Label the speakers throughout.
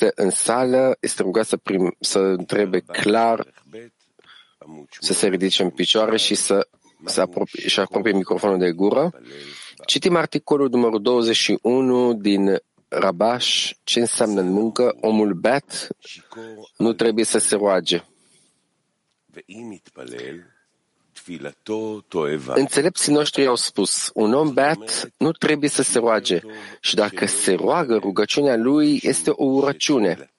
Speaker 1: este în sală este rugat să, prim, să întrebe clar, să se ridice în picioare și să să apropie, și apropie microfonul de gură. Citim articolul numărul 21 din Rabash, ce înseamnă în muncă, omul beat nu trebuie să se roage. Înțelepții noștri au spus, un om beat nu trebuie să se roage și dacă se roagă, rugăciunea lui este o urăciune.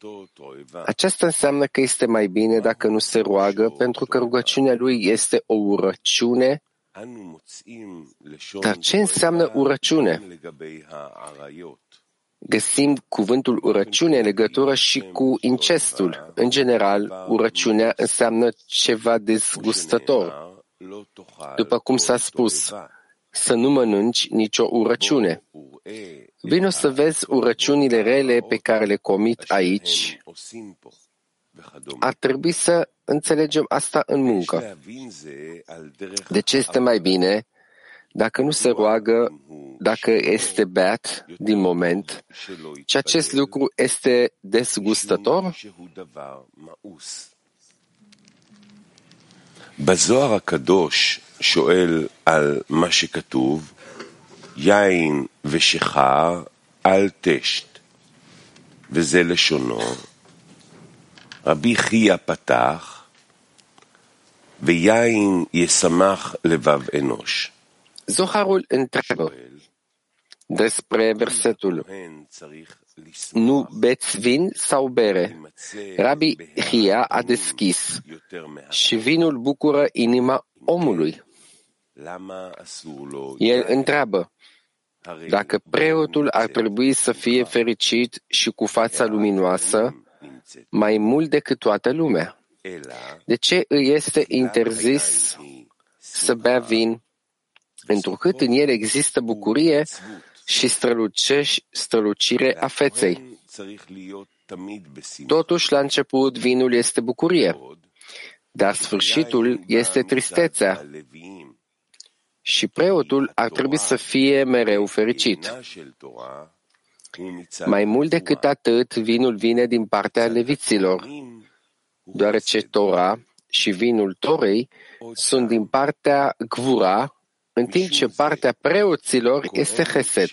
Speaker 1: Aceasta înseamnă că este mai bine dacă nu se roagă, pentru că rugăciunea lui este o urăciune. Dar ce înseamnă urăciune? Găsim cuvântul urăciune în legătură și cu incestul. În general, urăciunea înseamnă ceva dezgustător după cum s-a spus, să nu mănânci nicio urăciune. Vino să vezi urăciunile rele pe care le comit aici. Ar trebui să înțelegem asta în muncă. De ce este mai bine dacă nu se roagă, dacă este beat din moment, și acest lucru este desgustător?
Speaker 2: בזוהר הקדוש שואל על מה שכתוב, יין ושיכר על תשת, וזה לשונו. רבי חייא פתח, ויין ישמח לבב אנוש.
Speaker 1: Zoharul întreabă despre versetul Nu beți vin sau bere? Rabbi Hia a deschis și vinul bucură inima omului. El întreabă dacă preotul ar trebui să fie fericit și cu fața luminoasă mai mult decât toată lumea. De ce îi este interzis să bea vin? Întrucât în el există bucurie și strălucire a feței. Totuși, la început, vinul este bucurie, dar sfârșitul este tristețea. Și preotul ar trebui să fie mereu fericit. Mai mult decât atât, vinul vine din partea leviților, deoarece Tora și vinul Torei sunt din partea Gvura, în timp ce partea preoților este Chesed.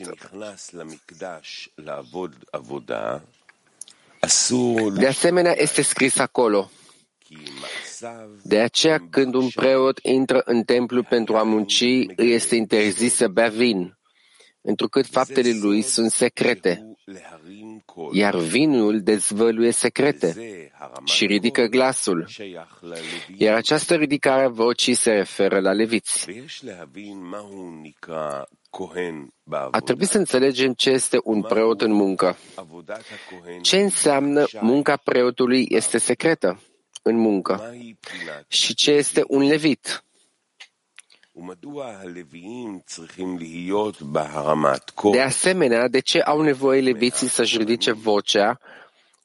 Speaker 1: De asemenea, este scris acolo. De aceea, când un preot intră în templu pentru a munci, îi este interzis să bea vin, întrucât faptele lui sunt secrete, iar vinul dezvăluie secrete și ridică glasul, iar această ridicare a vocii se referă la leviți. A trebuit să înțelegem ce este un preot în muncă. Ce înseamnă munca preotului este secretă în muncă și ce este un levit. De asemenea, de ce au nevoie leviții să-și ridice vocea,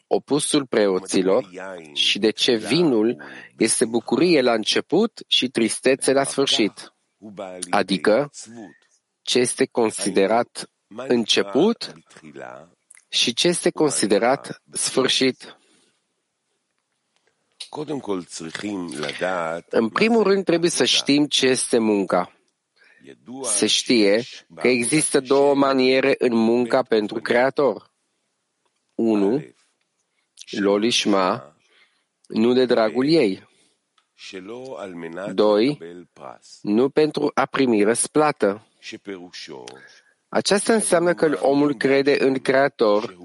Speaker 1: opusul preoților, și de ce vinul este bucurie la început și tristețe la sfârșit? Adică, ce este considerat început și ce este considerat sfârșit. În primul rând trebuie să știm ce este munca. Se știe că există două maniere în munca pentru Creator. Unu, lolishma, nu de dragul ei. Doi, nu pentru a primi răsplată. Aceasta înseamnă că omul crede în Creator,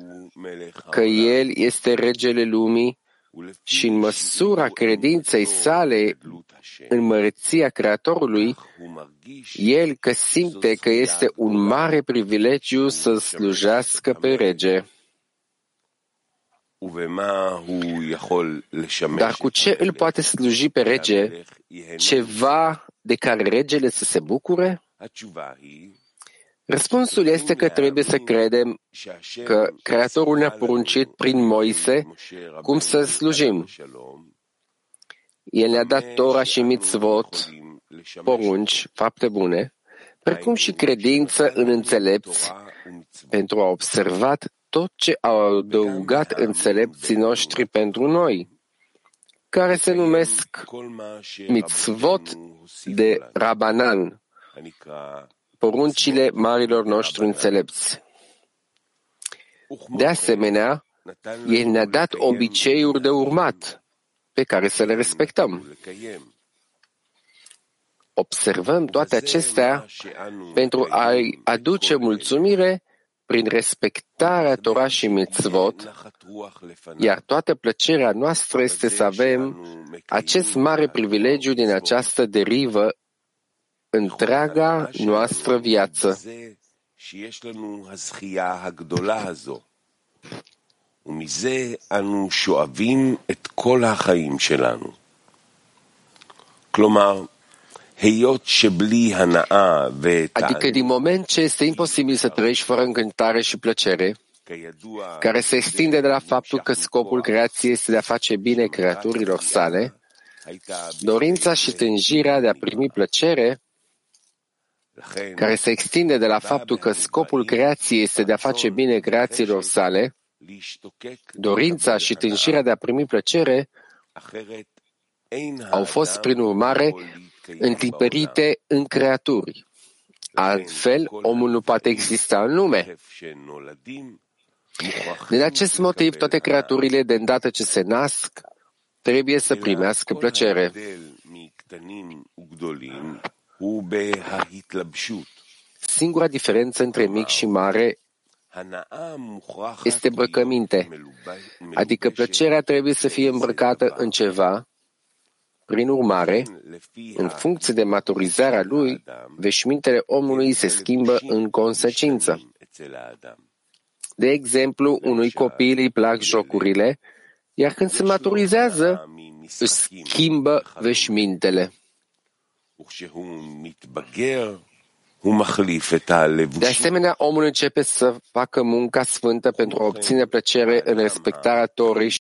Speaker 1: că El este regele lumii și în măsura credinței sale în măreția Creatorului, el că simte că este un mare privilegiu să slujească pe rege. Dar cu ce îl poate sluji pe rege? Ceva de care regele să se bucure? Răspunsul este că trebuie să credem că Creatorul ne-a poruncit prin Moise cum să slujim. El ne-a dat Tora și mitzvot, porunci, fapte bune, precum și credință în înțelepți pentru a observa tot ce au adăugat înțelepții noștri pentru noi, care se numesc mitzvot de Rabanan, poruncile marilor noștri înțelepți. De asemenea, El ne-a dat obiceiuri de urmat, pe care să le respectăm. Observăm toate acestea pentru a-i aduce mulțumire prin respectarea Torah și mitzvot, iar toată plăcerea noastră este să avem acest mare privilegiu din această derivă întreaga noastră viață.
Speaker 2: ומזה אנו שואבים את כל החיים שלנו. כלומר, היות שבלי הנאה
Speaker 1: Adică din moment ce este imposibil să trăiești fără încântare și plăcere, care se extinde de la faptul că scopul creației este de a face bine creaturilor sale, dorința și tânjirea de a primi plăcere, care se extinde de la faptul că scopul creației este de a face bine creațiilor sale, dorința și tânjirea de a primi plăcere au fost, prin urmare, întipărite în creaturi. Altfel, omul nu poate exista în lume. Din acest motiv, toate creaturile, de îndată ce se nasc, trebuie să primească plăcere. Singura diferență între mic și mare este îmbrăcăminte, adică plăcerea trebuie să fie îmbrăcată în ceva. Prin urmare, în funcție de maturizarea lui, veșmintele omului se schimbă în consecință. De exemplu, unui copil îi plac jocurile, iar când se maturizează, își schimbă veșmintele. De asemenea, omul începe să facă munca sfântă pentru a obține plăcere în respectarea Torii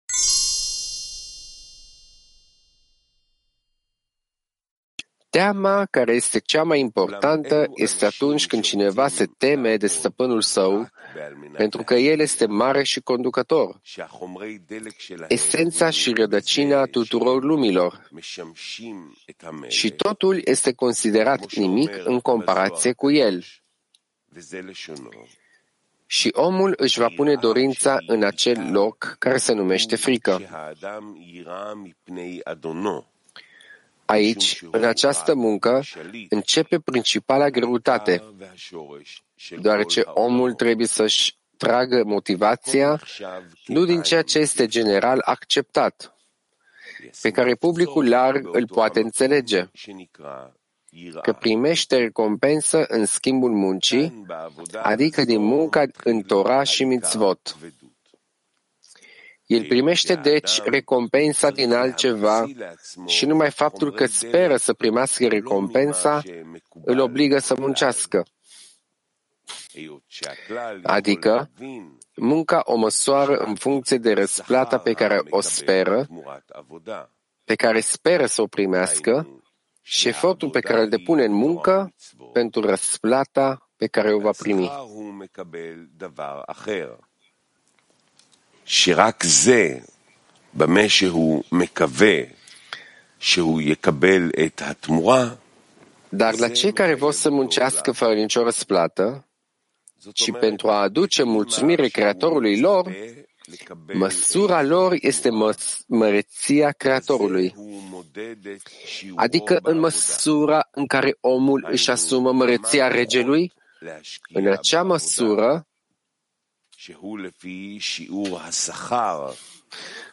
Speaker 1: Teama, care este cea mai importantă, este atunci când cineva se teme de stăpânul său, pentru că el este mare și conducător, esența și rădăcina tuturor lumilor. Și totul este considerat nimic în comparație cu el. Și omul își va pune dorința în acel loc care se numește frică. Aici, în această muncă, începe principala greutate, deoarece omul trebuie să-și tragă motivația nu din ceea ce este general acceptat, pe care publicul larg îl poate înțelege, că primește recompensă în schimbul muncii, adică din munca în Torah și mitzvot. El primește deci recompensa din altceva și numai faptul că speră să primească recompensa îl obligă să muncească. Adică, munca o măsoară în funcție de răsplata pe care o speră, pe care speră să o primească și efortul pe care îl depune în muncă pentru răsplata pe care o va primi.
Speaker 2: שרק זה, במה שהוא מקווה שהוא יקבל את התמורה,
Speaker 1: Dar la cei care vor să muncească fără nicio răsplată și pentru a aduce mulțumire Creatorului lor, măsura lor este măs- măreția Creatorului. Adică în măsura în care omul își asumă măreția regelui, în acea măsură
Speaker 2: שהוא לפי שיעור השכר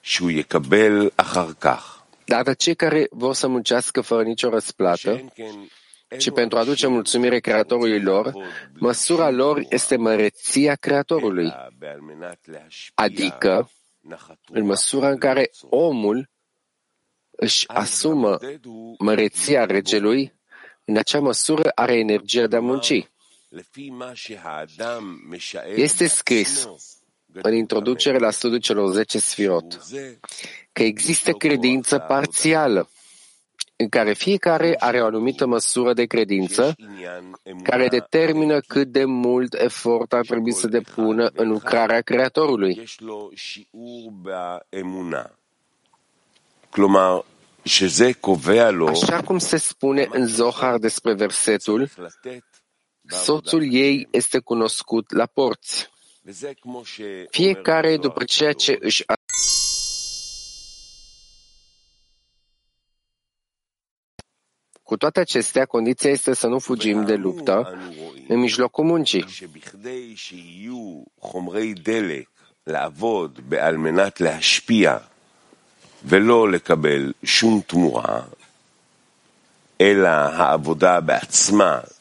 Speaker 2: שהוא יקבל אחר כך.
Speaker 1: Dar cei care vor să muncească fără nicio răsplată, ci pentru a aduce mulțumire Creatorului lor, măsura lor este măreția Creatorului, adică în măsura în care omul își asumă măreția regelui, în acea măsură are energia de a munci. Este scris în introducere la studiul celor 10 sfirot că există credință parțială, în care fiecare are o anumită măsură de credință care determină cât de mult efort ar trebui să depună în lucrarea Creatorului. Așa cum se spune în Zohar despre versetul, soțul ei este cunoscut la porți. Fiecare după ceea ce își Cu toate acestea, condiția este să nu fugim de luptă în mijlocul muncii.
Speaker 2: ולא לקבל שום תמורה, אלא העבודה בעצמה תהיה שכר.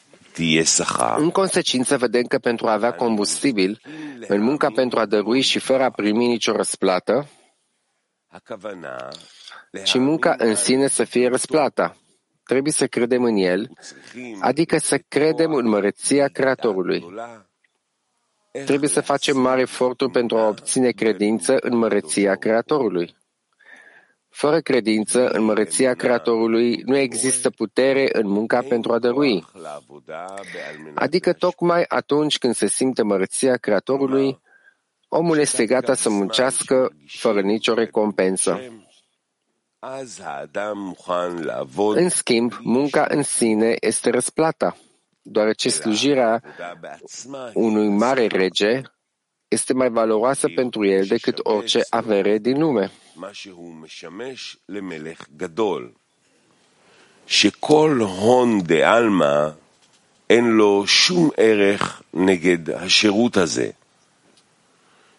Speaker 1: în consecință, vedem că pentru a avea combustibil, în munca pentru a dărui și fără a primi nicio răsplată, ci munca în sine să fie răsplata. Trebuie să credem în El, adică să credem în măreția Creatorului. Trebuie să facem mari eforturi pentru a obține credință în măreția Creatorului. Fără credință în măreția Creatorului nu există putere în munca pentru a dărui. Adică tocmai atunci când se simte măreția Creatorului, omul este gata să muncească fără nicio recompensă. În schimb, munca în sine este răsplata, deoarece slujirea unui mare rege este mai valoroasă pentru el decât orice avere din lume.
Speaker 2: שכל הון דעלמא אין לו שום ערך נגד השירות הזה,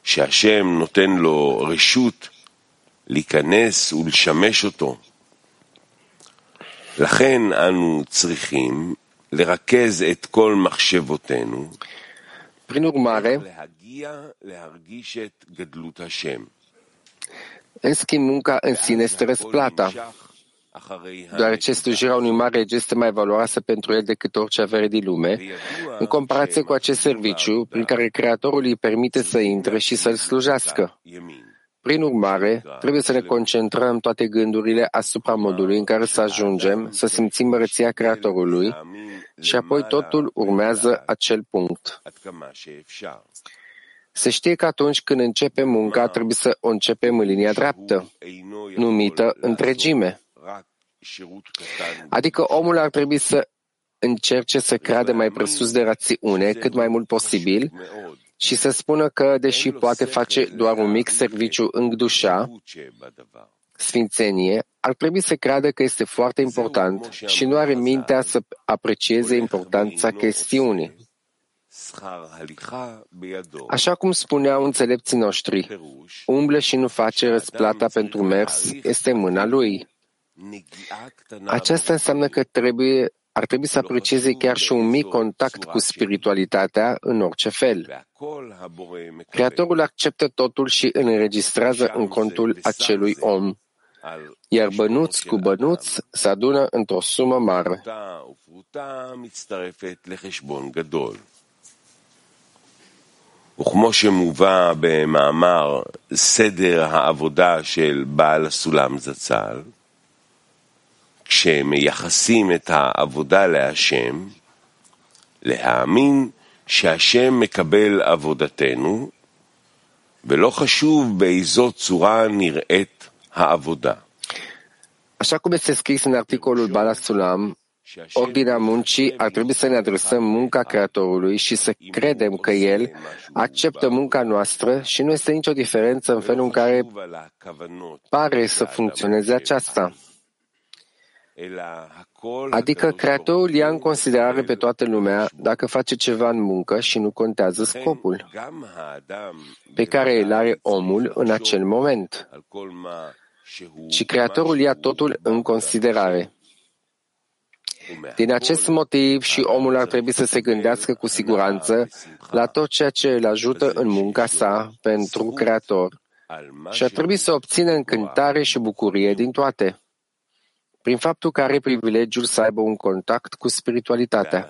Speaker 2: שהשם נותן לו רשות להיכנס ולשמש אותו. לכן אנו צריכים לרכז את כל מחשבותינו
Speaker 1: Prin urmare, în schimb, munca în sine este răsplata, deoarece slujirea unui mare rege este mai valoroasă pentru el decât orice avere din lume, în comparație cu acest serviciu prin care Creatorul îi permite să intre și să-l slujească. Prin urmare, trebuie să ne concentrăm toate gândurile asupra modului în care să ajungem să simțim mărăția Creatorului și apoi totul urmează acel punct. Se știe că atunci când începem munca, trebuie să o începem în linia dreaptă, numită întregime. Adică omul ar trebui să încerce să creadă mai presus de rațiune cât mai mult posibil și să spună că, deși poate face doar un mic serviciu în Gdușa, sfințenie, ar trebui să creadă că este foarte important și nu are mintea să aprecieze importanța chestiunii. Așa cum spuneau înțelepții noștri, umble și nu face răsplata pentru mers, este mâna lui. Aceasta înseamnă că trebuie, ar trebui să aprecieze chiar și un mic contact cu spiritualitatea în orice fel. Creatorul acceptă totul și îl înregistrează în contul acelui om, iar bănuți cu bănuți se adună într-o sumă mare.
Speaker 2: וכמו שמובא במאמר סדר העבודה של בעל הסולם זצ"ל, כשמייחסים את העבודה להשם, להאמין שהשם מקבל עבודתנו, ולא חשוב באיזו צורה נראית.
Speaker 1: Așa cum este scris în articolul Bala Sulam, ordinea muncii ar trebui să ne adresăm munca Creatorului și să credem că El acceptă munca noastră și nu este nicio diferență în felul în care pare să funcționeze aceasta. Adică Creatorul ia în considerare pe toată lumea dacă face ceva în muncă și nu contează scopul pe care îl are omul în acel moment, ci Creatorul ia totul în considerare. Din acest motiv și omul ar trebui să se gândească cu siguranță la tot ceea ce îl ajută în munca sa pentru Creator și ar trebui să obțină încântare și bucurie din toate prin faptul că are privilegiul să aibă un contact cu spiritualitatea.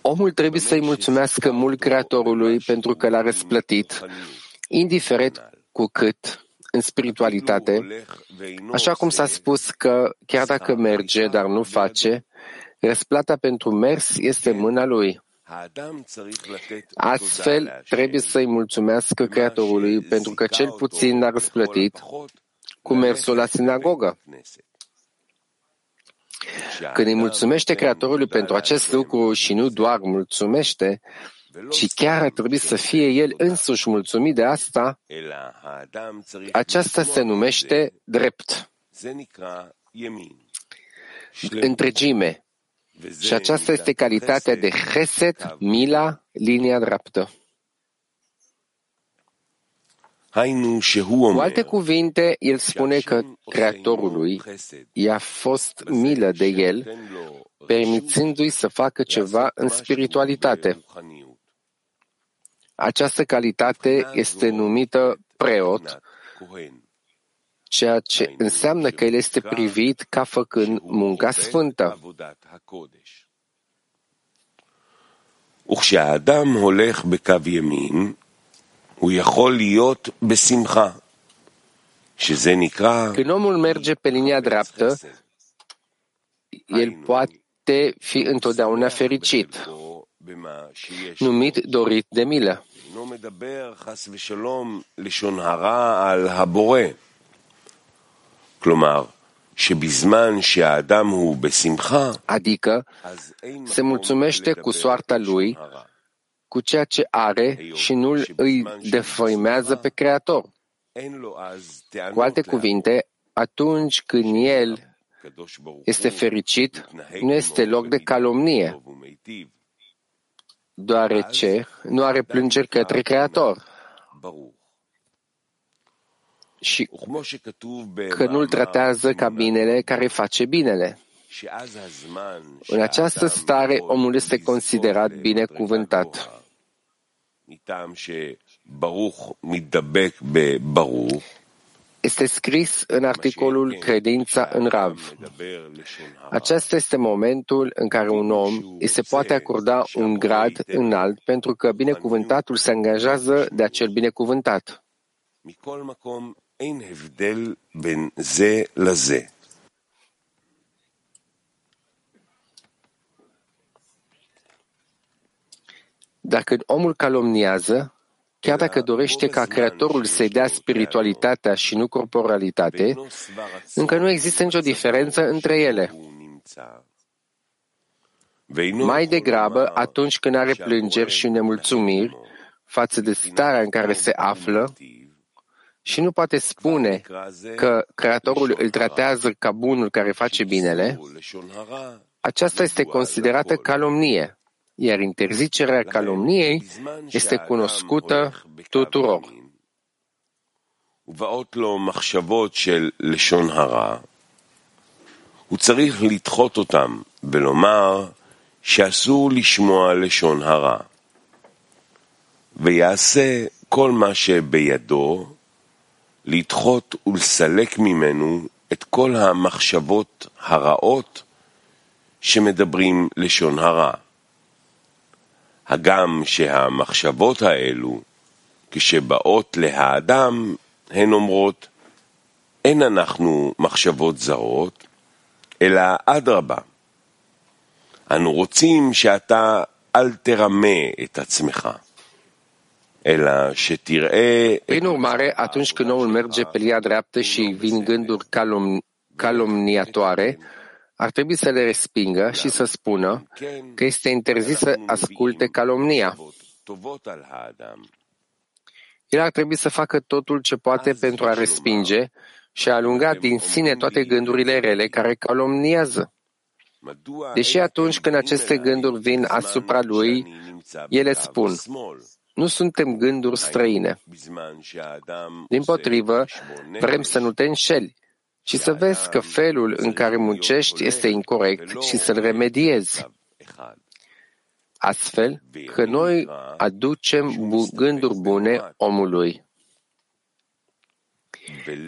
Speaker 1: Omul trebuie să-i mulțumească mult Creatorului pentru că l-a răsplătit, indiferent cu cât în spiritualitate, așa cum s-a spus că chiar dacă merge, dar nu face, răsplata pentru mers este mâna lui. Astfel, trebuie să-i mulțumească Creatorului pentru că cel puțin a răsplătit cu mersul la sinagogă. Când îi mulțumește Creatorului pentru acest lucru și nu doar mulțumește, ci chiar ar trebui să fie el însuși mulțumit de asta, aceasta se numește drept. Întregime. Și aceasta este calitatea de chesed, mila, linia dreaptă. Cu alte cuvinte, el spune că Creatorului i-a fost milă de el, permițându-i să facă ceva în spiritualitate. Această calitate este numită preot, ceea ce înseamnă că el este privit ca făcând munca sfântă. וכשהאדם הולך בקו ימין, הוא יכול להיות בשמחה, שזה נקרא... Când omul merge pe linia dreaptă, el poate fi întotdeauna fericit numit dorit de milă. Adică se mulțumește cu soarta lui, cu ceea ce are și nu îi defăimează pe Creator. Cu alte cuvinte, atunci când el este fericit, nu este loc de calomnie deoarece nu are plângeri către Creator și că nu-l tratează ca binele care face binele. În această stare, omul este considerat binecuvântat. Este scris în articolul Credința în Rav. Acesta este momentul în care un om îi se poate acorda un grad înalt pentru că binecuvântatul se angajează de acel binecuvântat. Dacă omul calomniază, Chiar dacă dorește ca Creatorul să-i dea spiritualitatea și nu corporalitate, încă nu există nicio diferență între ele. Mai degrabă, atunci când are plângeri și nemulțumiri față de starea în care se află și nu poate spune că Creatorul îl tratează ca bunul care face binele, aceasta este considerată calomnie iar interzicerea calomniei este cunoscută tuturor.
Speaker 2: ובאות לו מחשבות של לשון הרע, הוא צריך לדחות אותם ולומר שאסור לשמוע לשון הרע, ויעשה כל מה שבידו לדחות ולסלק ממנו את כל המחשבות הרעות שמדברים לשון הרע. הגם שהמחשבות האלו, כשבאות להאדם, הן אומרות, אין אנחנו מחשבות זרות, אלא אדרבה. אנו רוצים שאתה אל תרמה את עצמך, אלא שתראה...
Speaker 1: Prin urmare, atunci când omul merge pe lia dreaptă și vin gânduri ar trebui să le respingă și să spună că este interzis să asculte calomnia. El ar trebui să facă totul ce poate pentru a respinge și a alunga din sine toate gândurile rele care calomniază. Deși atunci când aceste gânduri vin asupra lui, ele spun, nu suntem gânduri străine. Din potrivă, vrem să nu te înșeli, și să vezi că felul în care muncești este incorrect și să-l remediezi. Astfel că noi aducem gânduri bune omului.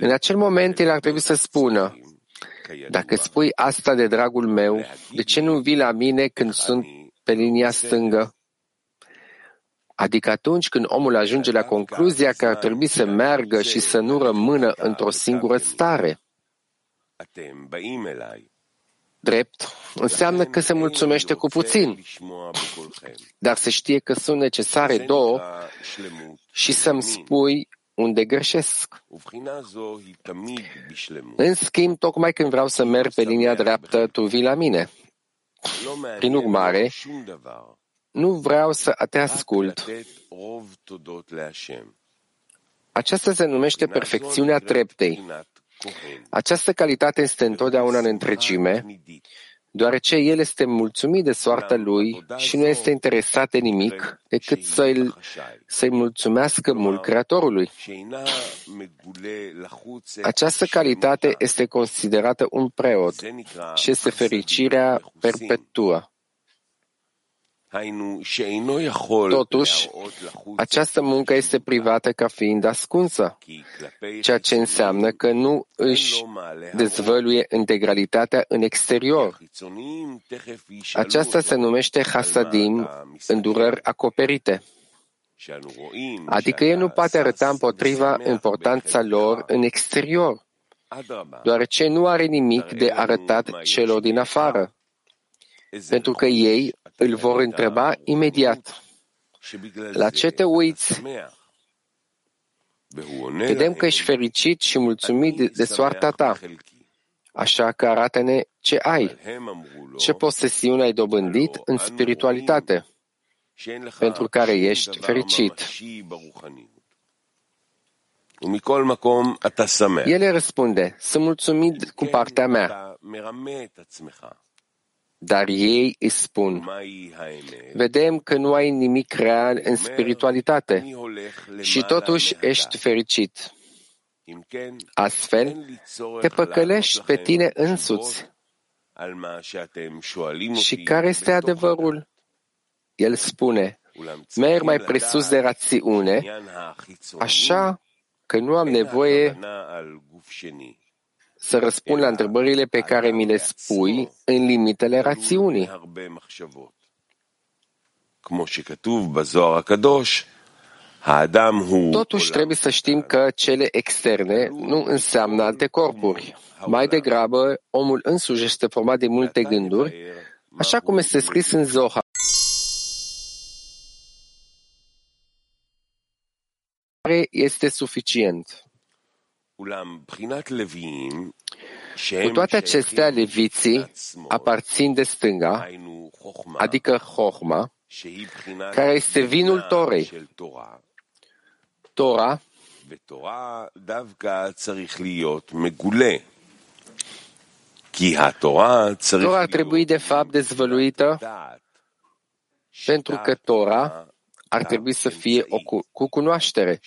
Speaker 1: În acel moment el ar trebui să spună, dacă spui asta de dragul meu, de ce nu vii la mine când sunt pe linia stângă? Adică atunci când omul ajunge la concluzia că ar trebui să meargă și să nu rămână într-o singură stare. Drept. Înseamnă că se mulțumește cu puțin, dar se știe că sunt necesare două și să-mi spui unde greșesc. În schimb, tocmai când vreau să merg pe linia dreaptă, tu vii la mine. Prin urmare, nu vreau să te ascult. Aceasta se numește perfecțiunea treptei. Această calitate este întotdeauna în întregime, deoarece el este mulțumit de soarta lui și nu este interesat de nimic decât să-i, să mulțumească mult Creatorului. Această calitate este considerată un preot și este fericirea perpetuă. Totuși, această muncă este privată ca fiind ascunsă, ceea ce înseamnă că nu își dezvăluie integralitatea în exterior. Aceasta se numește hasadim, îndurări acoperite. Adică el nu poate arăta împotriva importanța lor în exterior, deoarece nu are nimic de arătat celor din afară pentru că ei îl vor întreba imediat. La ce te uiți? Vedem că ești fericit și mulțumit de, de soarta ta. Așa că arată-ne ce ai, ce posesiune ai dobândit în spiritualitate, pentru care ești fericit. El răspunde, sunt mulțumit cu partea mea. Dar ei îi spun, vedem că nu ai nimic real în spiritualitate și totuși ești fericit. Astfel, te păcălești pe tine însuți. Și care este adevărul? El spune, merg mai presus de rațiune, așa că nu am nevoie să răspund la întrebările pe care mi le spui în limitele rațiunii. Totuși trebuie să știm că cele externe nu înseamnă alte corpuri. Mai degrabă, omul însuși este format de multe gânduri, așa cum este scris în Zohar. care este suficient. Cu toate acestea, leviții aparțin de stânga, adică Chochma, care este vinul Torei. Tora Tora ar trebui de fapt dezvăluită pentru că Tora ar trebui să fie o cu, cu cunoaștere,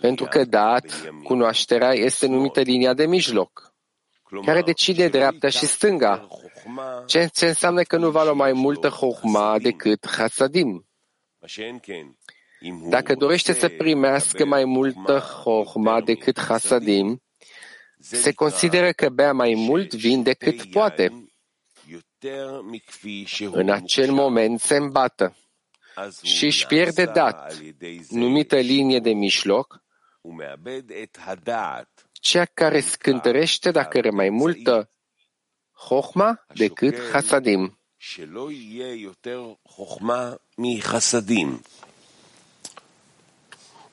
Speaker 1: pentru că dat, cunoașterea este numită linia de mijloc, care decide dreapta și stânga, ce, ce înseamnă că nu va lua mai multă hohma decât hasadim. Dacă dorește să primească mai multă hohma decât hasadim, se consideră că bea mai mult vin decât poate. În acel moment se îmbată și își pierde dat, numită linie de mijloc, cea care scântărește dacă are mai multă hohma decât hasadim.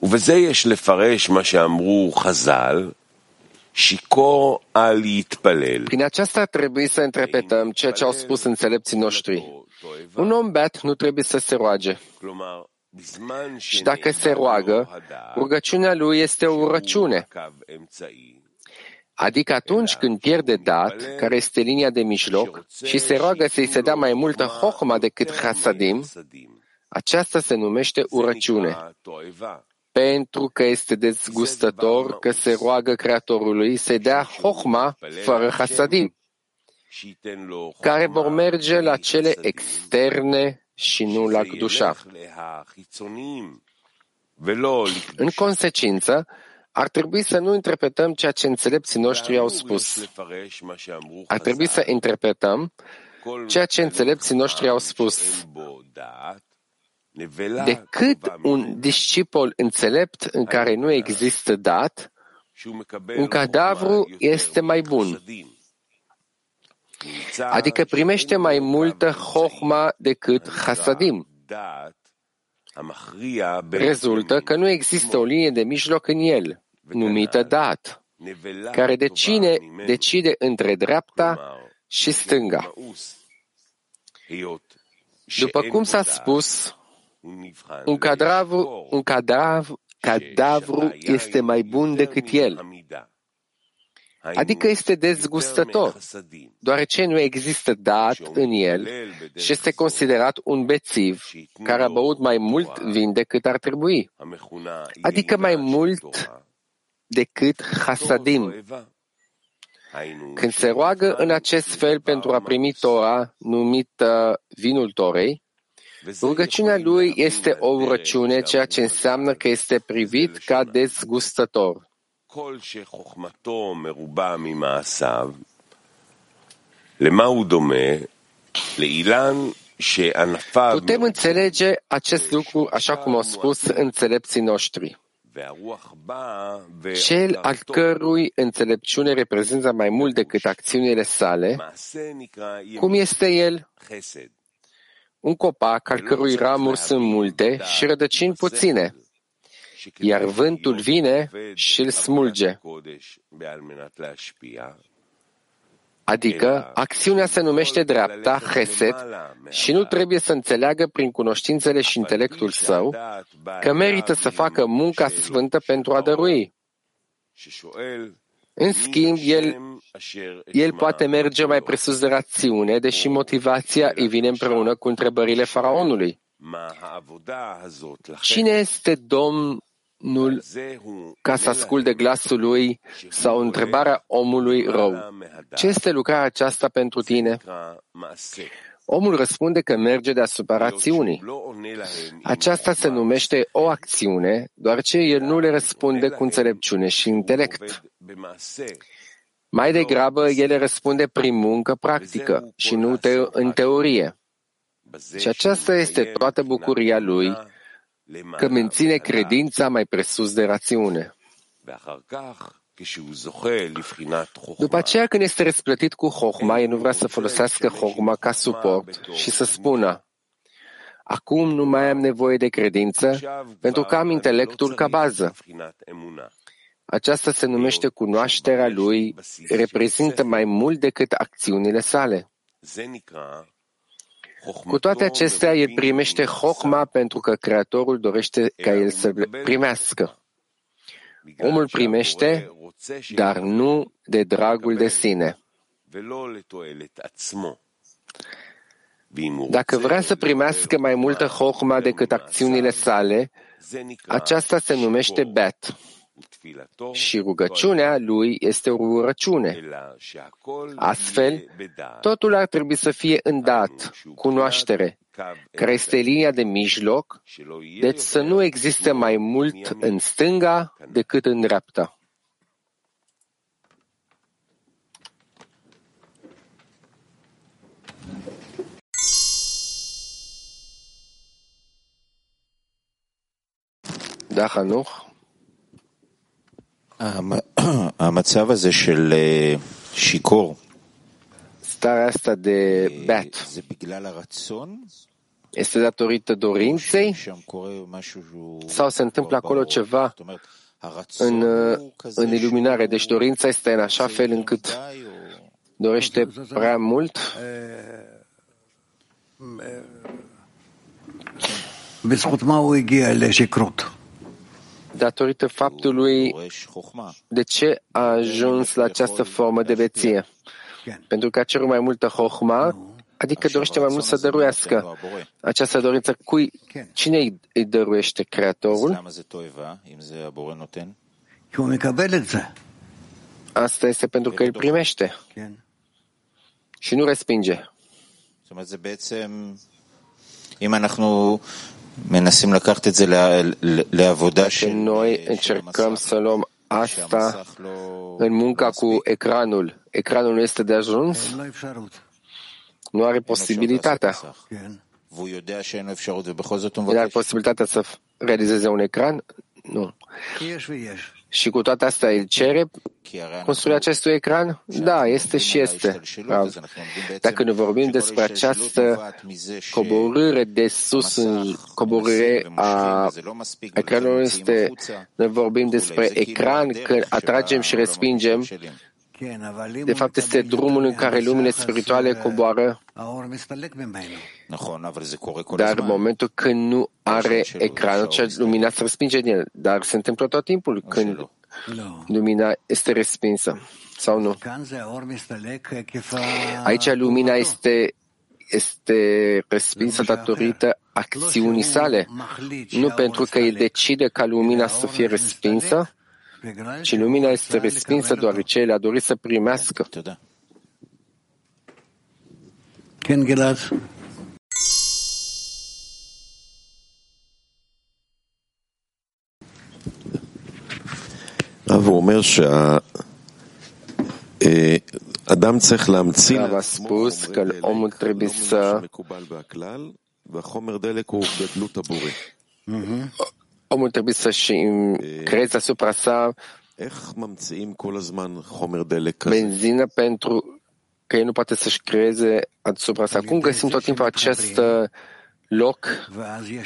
Speaker 2: ובזה יש לפרש מה שאמרו חז"ל, שיכור על להתפלל.
Speaker 1: Prin aceasta trebuie să interpretăm ceea ce au spus înțelepții noștri. Un om beat nu trebuie să se roage. Și dacă se roagă, rugăciunea lui este o rugăciune. Adică atunci când pierde dat, care este linia de mijloc, și se roagă să-i se dea mai multă hohma decât hasadim, aceasta se numește urăciune. Pentru că este dezgustător că se roagă Creatorului să dea hohma fără hasadim care vor merge la cele externe și nu la Gdusha. În consecință, ar trebui să nu interpretăm ceea ce înțelepții noștri au spus. Ar trebui să interpretăm ceea ce înțelepții noștri au spus. decât un discipol înțelept în care nu există dat, un cadavru este mai bun, adică primește mai multă hohma decât hasadim. Rezultă că nu există o linie de mijloc în el, numită dat, care decide, decide între dreapta și stânga. După cum s-a spus, un cadavru, un cadavru, cadavru este mai bun decât el, adică este dezgustător, deoarece nu există dat în el și este considerat un bețiv care a băut mai mult vin decât ar trebui, adică mai mult decât hasadim. Când se roagă în acest fel pentru a primi Tora, numită vinul Torei, rugăciunea lui este o rugăciune, ceea ce înseamnă că este privit ca dezgustător. Putem înțelege acest lucru așa cum au spus înțelepții noștri. Cel al cărui înțelepciune reprezintă mai mult decât acțiunile sale, cum este el? Un copac al cărui ramuri sunt multe și rădăcini puține, iar vântul vine și îl smulge. Adică, acțiunea se numește dreapta, Chesed, și nu trebuie să înțeleagă prin cunoștințele și intelectul său că merită să facă munca sfântă pentru a dărui. În schimb, el, el poate merge mai presus de rațiune, deși motivația îi vine împreună cu întrebările faraonului. Cine este Domn nu ca să asculte glasul lui sau întrebarea omului rău. Ce este lucrarea aceasta pentru tine? Omul răspunde că merge deasupra rațiunii. Aceasta se numește o acțiune, doar ce el nu le răspunde cu înțelepciune și intelect. Mai degrabă, el răspunde prin muncă practică și nu te- în teorie. Și aceasta este toată bucuria lui că menține credința mai presus de rațiune. După aceea, când este răsplătit cu Hohma, el nu vrea să folosească Hohma ca suport și să spună Acum nu mai am nevoie de credință pentru că am intelectul ca bază. Aceasta se numește cunoașterea lui, reprezintă mai mult decât acțiunile sale. Cu toate acestea, el primește Hochma pentru că Creatorul dorește ca el să primească. Omul primește, dar nu de dragul de sine. Dacă vrea să primească mai multă Hochma decât acțiunile sale, aceasta se numește Bet și rugăciunea lui este o rugăciune. Astfel, totul ar trebui să fie îndat, cunoaștere, care este linia de mijloc, deci să nu existe mai mult în stânga decât în dreapta. Da, Hanuch?
Speaker 3: המצב הזה של שיכור,
Speaker 1: Starea asta de beat
Speaker 3: זה בגלל הרצון?
Speaker 1: este datorită dorinței
Speaker 3: שם קורה משהו שהוא...
Speaker 1: sau se întâmplă acolo
Speaker 3: ברור?
Speaker 1: ceva
Speaker 3: זאת אומרת, הרצון
Speaker 1: în,
Speaker 3: הוא כזה
Speaker 1: în iluminare.
Speaker 3: שהוא
Speaker 1: Deci dorința este în așa fel încât
Speaker 3: די, או...
Speaker 1: dorește prea mult
Speaker 4: בזכות מה הוא הגיע לשכרות?
Speaker 1: datorită faptului de ce a ajuns la această formă de
Speaker 4: veție.
Speaker 1: Pentru că cer mai multă hohma, adică dorește mai mult să dăruiască. Această dorință, cui, cine îi dăruiește Creatorul? Asta este pentru că îl primește și nu respinge. Că noi încercăm să luăm asta în munca cu ecranul. Ecranul nu este de ajuns? Nu are posibilitatea. Nu are posibilitatea să realizeze un ecran? Nu. Și cu toate astea el cere construirea acestui ecran? Da, este și este. Dacă ne vorbim despre această coborâre de sus în coborâre a ecranului, este, ne vorbim despre ecran, când atragem și respingem, de fapt, este drumul în care
Speaker 4: luminile
Speaker 1: spirituale coboară, dar în momentul când nu are ecran, acea lumina se respinge din el. Dar se întâmplă tot timpul când lumina este respinsă, sau nu? Aici lumina este este respinsă datorită acțiunii sale, nu pentru că el decide ca lumina să fie respinsă,
Speaker 4: בגלל
Speaker 1: ci lumina
Speaker 4: שהוא
Speaker 1: este
Speaker 4: רצה
Speaker 1: respinsă
Speaker 4: לקבל אותו.
Speaker 1: deoarece el a dorit să primească.
Speaker 3: תודה.
Speaker 4: כן, גלעד.
Speaker 5: הרב, הוא אומר שהאדם צריך להמציא
Speaker 1: הרב
Speaker 5: לעצמו
Speaker 1: הספוס,
Speaker 5: חומרי
Speaker 1: כל
Speaker 5: דלק,
Speaker 1: הומו
Speaker 5: לא
Speaker 1: טרביסה.
Speaker 5: ממה שמקובל בכלל, והחומר דלק הוא גדלות הבורא.
Speaker 1: omul trebuie să-și creeze asupra sa benzină pentru că el nu poate să-și creeze asupra sa. Cum găsim tot timpul acest uh, loc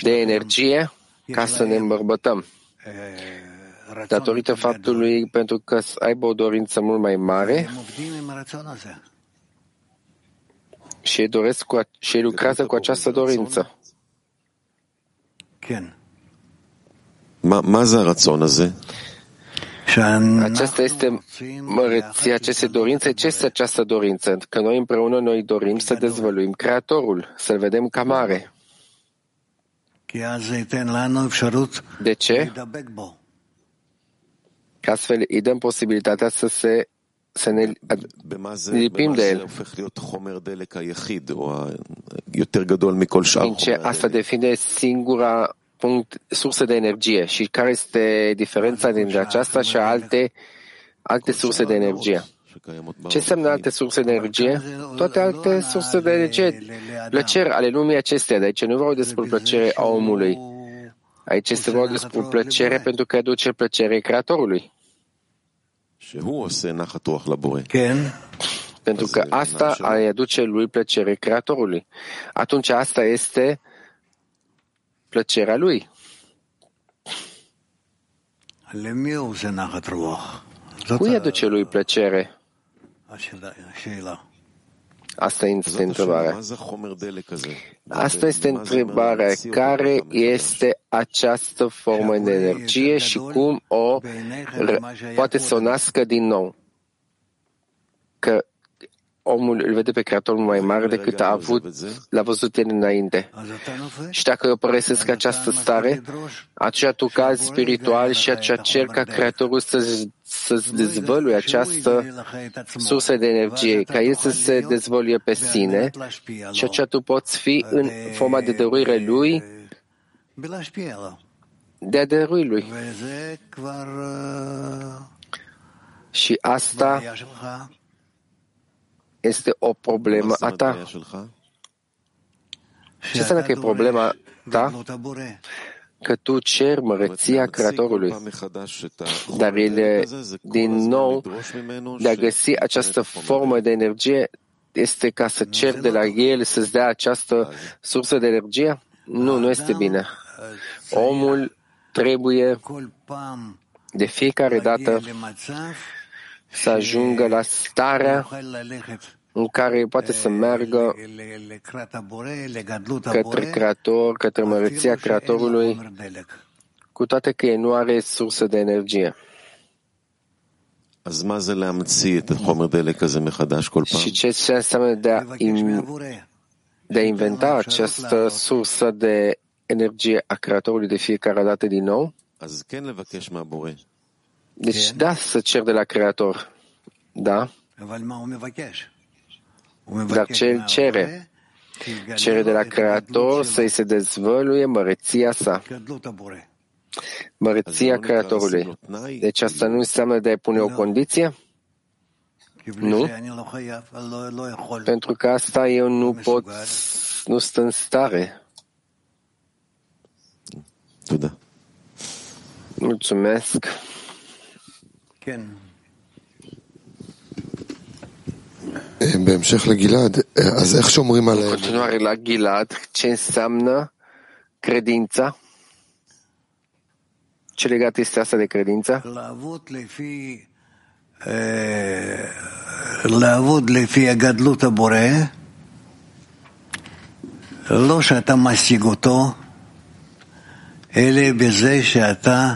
Speaker 1: de energie ca să ne îmbărbătăm? Datorită faptului pentru că să aibă o dorință mult mai mare și ei, doresc cu, și ei lucrează cu această dorință. Aceasta este măreția acestei dorințe. Ce este această dorință? Că noi împreună noi dorim să dezvăluim Creatorul, să-L vedem ca mare. De ce? Că astfel îi dăm posibilitatea să se să ne
Speaker 5: lipim de el.
Speaker 1: Din ce asta devine singura punct, surse de energie și care este diferența dintre aceasta și alte, alte surse de energie. Ce înseamnă alte surse de energie? Toate alte surse de energie, plăceri ale lumii acestea, de aici nu vreau despre plăcere a omului. Aici este vorba despre plăcere pentru că aduce plăcere Creatorului. Pentru că asta îi aduce lui plăcere Creatorului. Atunci asta este plăcerea lui. Cui aduce lui plăcere? Asta este întrebarea. Asta este întrebarea. Care este această formă de energie și cum o poate să o nască din nou? Că omul îl vede pe Creatorul mai mare decât a avut, l-a văzut el înainte. Și dacă eu părăsesc această stare, acea tu cazi spiritual și acea cer ca Creatorul să-ți, să-ți dezvăluie această sursă de energie, ca el să se dezvăluie pe sine și aceea tu poți fi în forma de dăruire lui de a dărui lui. Și asta este o problemă a ta. Ce înseamnă că e problema ta? Că tu cer mărăția Creatorului, dar el, din nou, de a găsi această formă de energie, este ca să cer de la el să-ți dea această sursă de energie? Nu, nu este bine. Omul trebuie de fiecare dată să ajungă la starea în care poate să meargă către Creator, către
Speaker 4: măreția
Speaker 1: Creatorului, cu toate că ei nu are sursă de energie. Și ce înseamnă de a, in, de a inventa această sursă de energie a Creatorului de fiecare dată din nou? Deci da să cer de la Creator, da? Dar ce cere? Cere de la Creator să-i se dezvăluie măreția sa, măreția Creatorului. Deci asta nu înseamnă de a pune o condiție?
Speaker 4: Nu.
Speaker 1: Pentru că asta eu nu pot, nu sunt în stare.
Speaker 5: Da.
Speaker 1: Mulțumesc. În continuare la Gilad, ce înseamnă credința? Ce legat este asta de credință?
Speaker 4: לעבוד לפי, אה, לעבוד לפי הגדלות הבורא, לא שאתה משיג אותו, אלא בזה שאתה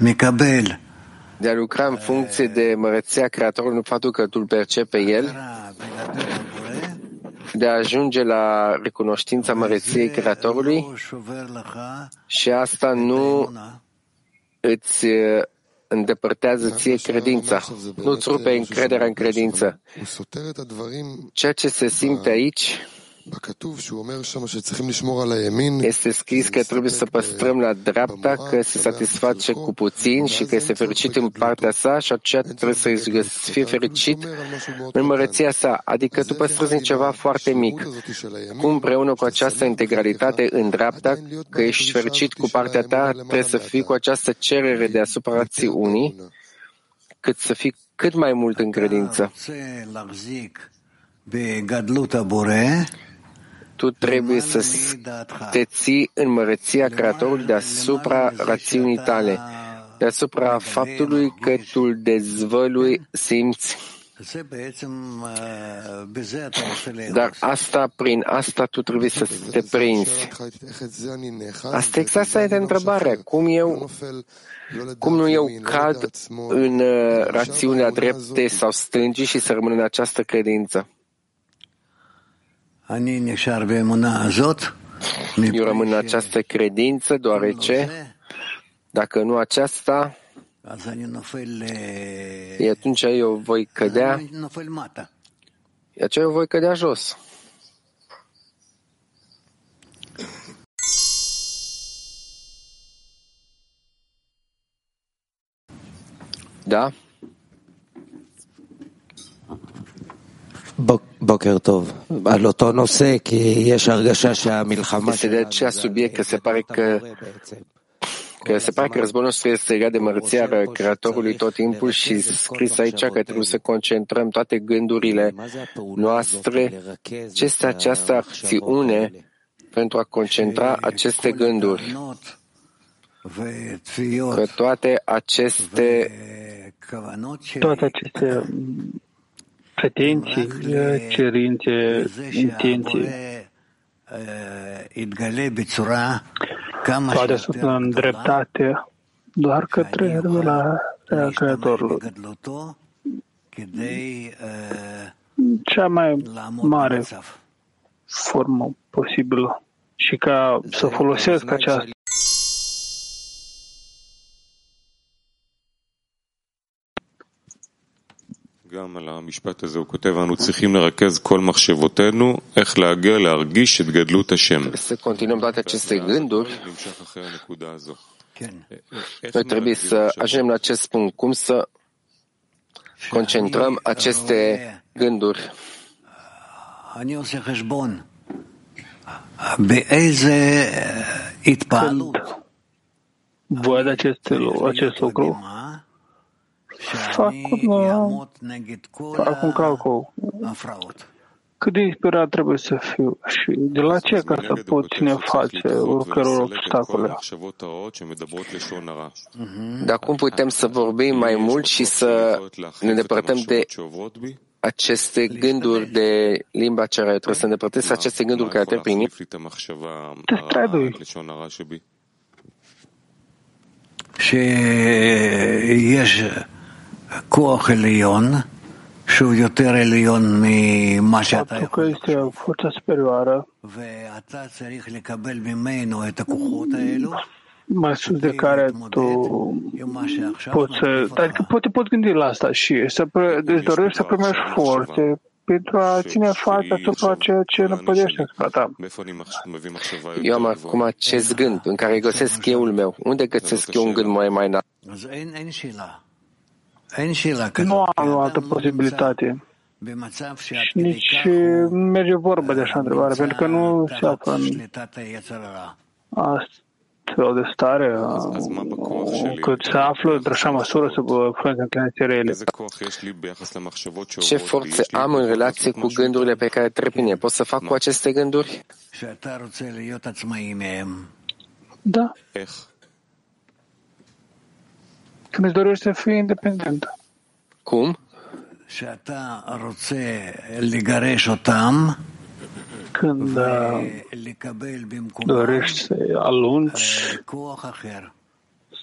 Speaker 4: מקבל
Speaker 1: de a lucra în funcție de măreția Creatorului, faptul că tu îl percepi pe el, de a ajunge la recunoștința măreției Creatorului și asta nu îți îndepărtează ție credința, nu-ți rupe încrederea în credință. Ceea ce se simte aici este scris că trebuie să păstrăm la dreapta, că se satisface cu puțin și că este fericit în partea sa și aceea trebuie să fie fericit în măreția sa. Adică tu păstrezi în ceva foarte mic. Cum împreună cu această integralitate în dreapta, că ești fericit cu partea ta, trebuie să fii cu această cerere deasupra unii, cât să fii cât mai mult în credință tu trebuie să te ții în măreția Creatorului deasupra rațiunii tale, deasupra faptului că tu dezvălui simți. Dar asta, prin asta tu trebuie să te prinzi. Asta exact asta este întrebarea. Cum eu, cum nu eu cad în uh, rațiunea drepte sau stângii și să rămân în această credință? Eu rămân în această credință, deoarece dacă nu aceasta, atunci eu voi cădea, Atunci eu voi cădea jos. Da?
Speaker 6: Bă,
Speaker 1: este de
Speaker 6: acest
Speaker 1: subiect că se pare că că se pare că războiul nostru este legat de mărția Creatorului tot timpul și scris aici că trebuie să concentrăm toate gândurile noastre. Ce este această acțiune pentru a concentra aceste gânduri? Că toate aceste
Speaker 7: toate aceste pretenții, cerințe, intenții. Toate sunt în dreptate doar către
Speaker 4: la Creatorul.
Speaker 7: Cea mai mare formă posibilă și ca să folosesc această
Speaker 8: גם על המשפט הזה הוא כותב, אנו צריכים לרכז כל מחשבותינו, איך להגיע להרגיש את גדלות השם.
Speaker 1: să continuăm toate aceste gânduri,
Speaker 8: נמשך אחרי הנקודה הזו.
Speaker 4: כן.
Speaker 8: איך
Speaker 1: noi trebuie să
Speaker 8: מרכזים
Speaker 1: ajungem la acest punct. Cum să concentrăm aceste gânduri?
Speaker 4: אני עושה חשבון. באיזה אה, התפעלות
Speaker 7: văd acest, acest lucru, fac, fac un calcul cât de disperat trebuie să fiu și de la ce ca să pot cine face oricăror obstacole.
Speaker 1: Dar cum putem să vorbim mai mult și să ne depărtăm de aceste gânduri de limba cealaltă? Trebuie să ne depărtăm de aceste gânduri care te primim?
Speaker 4: Te
Speaker 7: Faptul că este o forță superioară. Mai sus de care tu poți să... Adică poți, poți gândi la asta și să îți dorești să primești forțe pentru a ține față asupra ceea ce nu năpădește asupra ta.
Speaker 1: Eu am acum acest gând în care găsesc euul meu. Unde găsesc eu un gând mai mai înalt?
Speaker 7: Nu am o altă posibilitate. Și nici merge vorba de așa întrebare, pentru că nu se află în astfel de stare, uh, cât se află într-așa măsură sub uh, influența înclinației rele.
Speaker 1: Ce forțe am în relație cu gândurile pe care trec prin? Pot să fac cu aceste gânduri?
Speaker 7: Da. Când îți dorești să fii independent.
Speaker 1: Cum?
Speaker 7: Când uh, dorești să alungi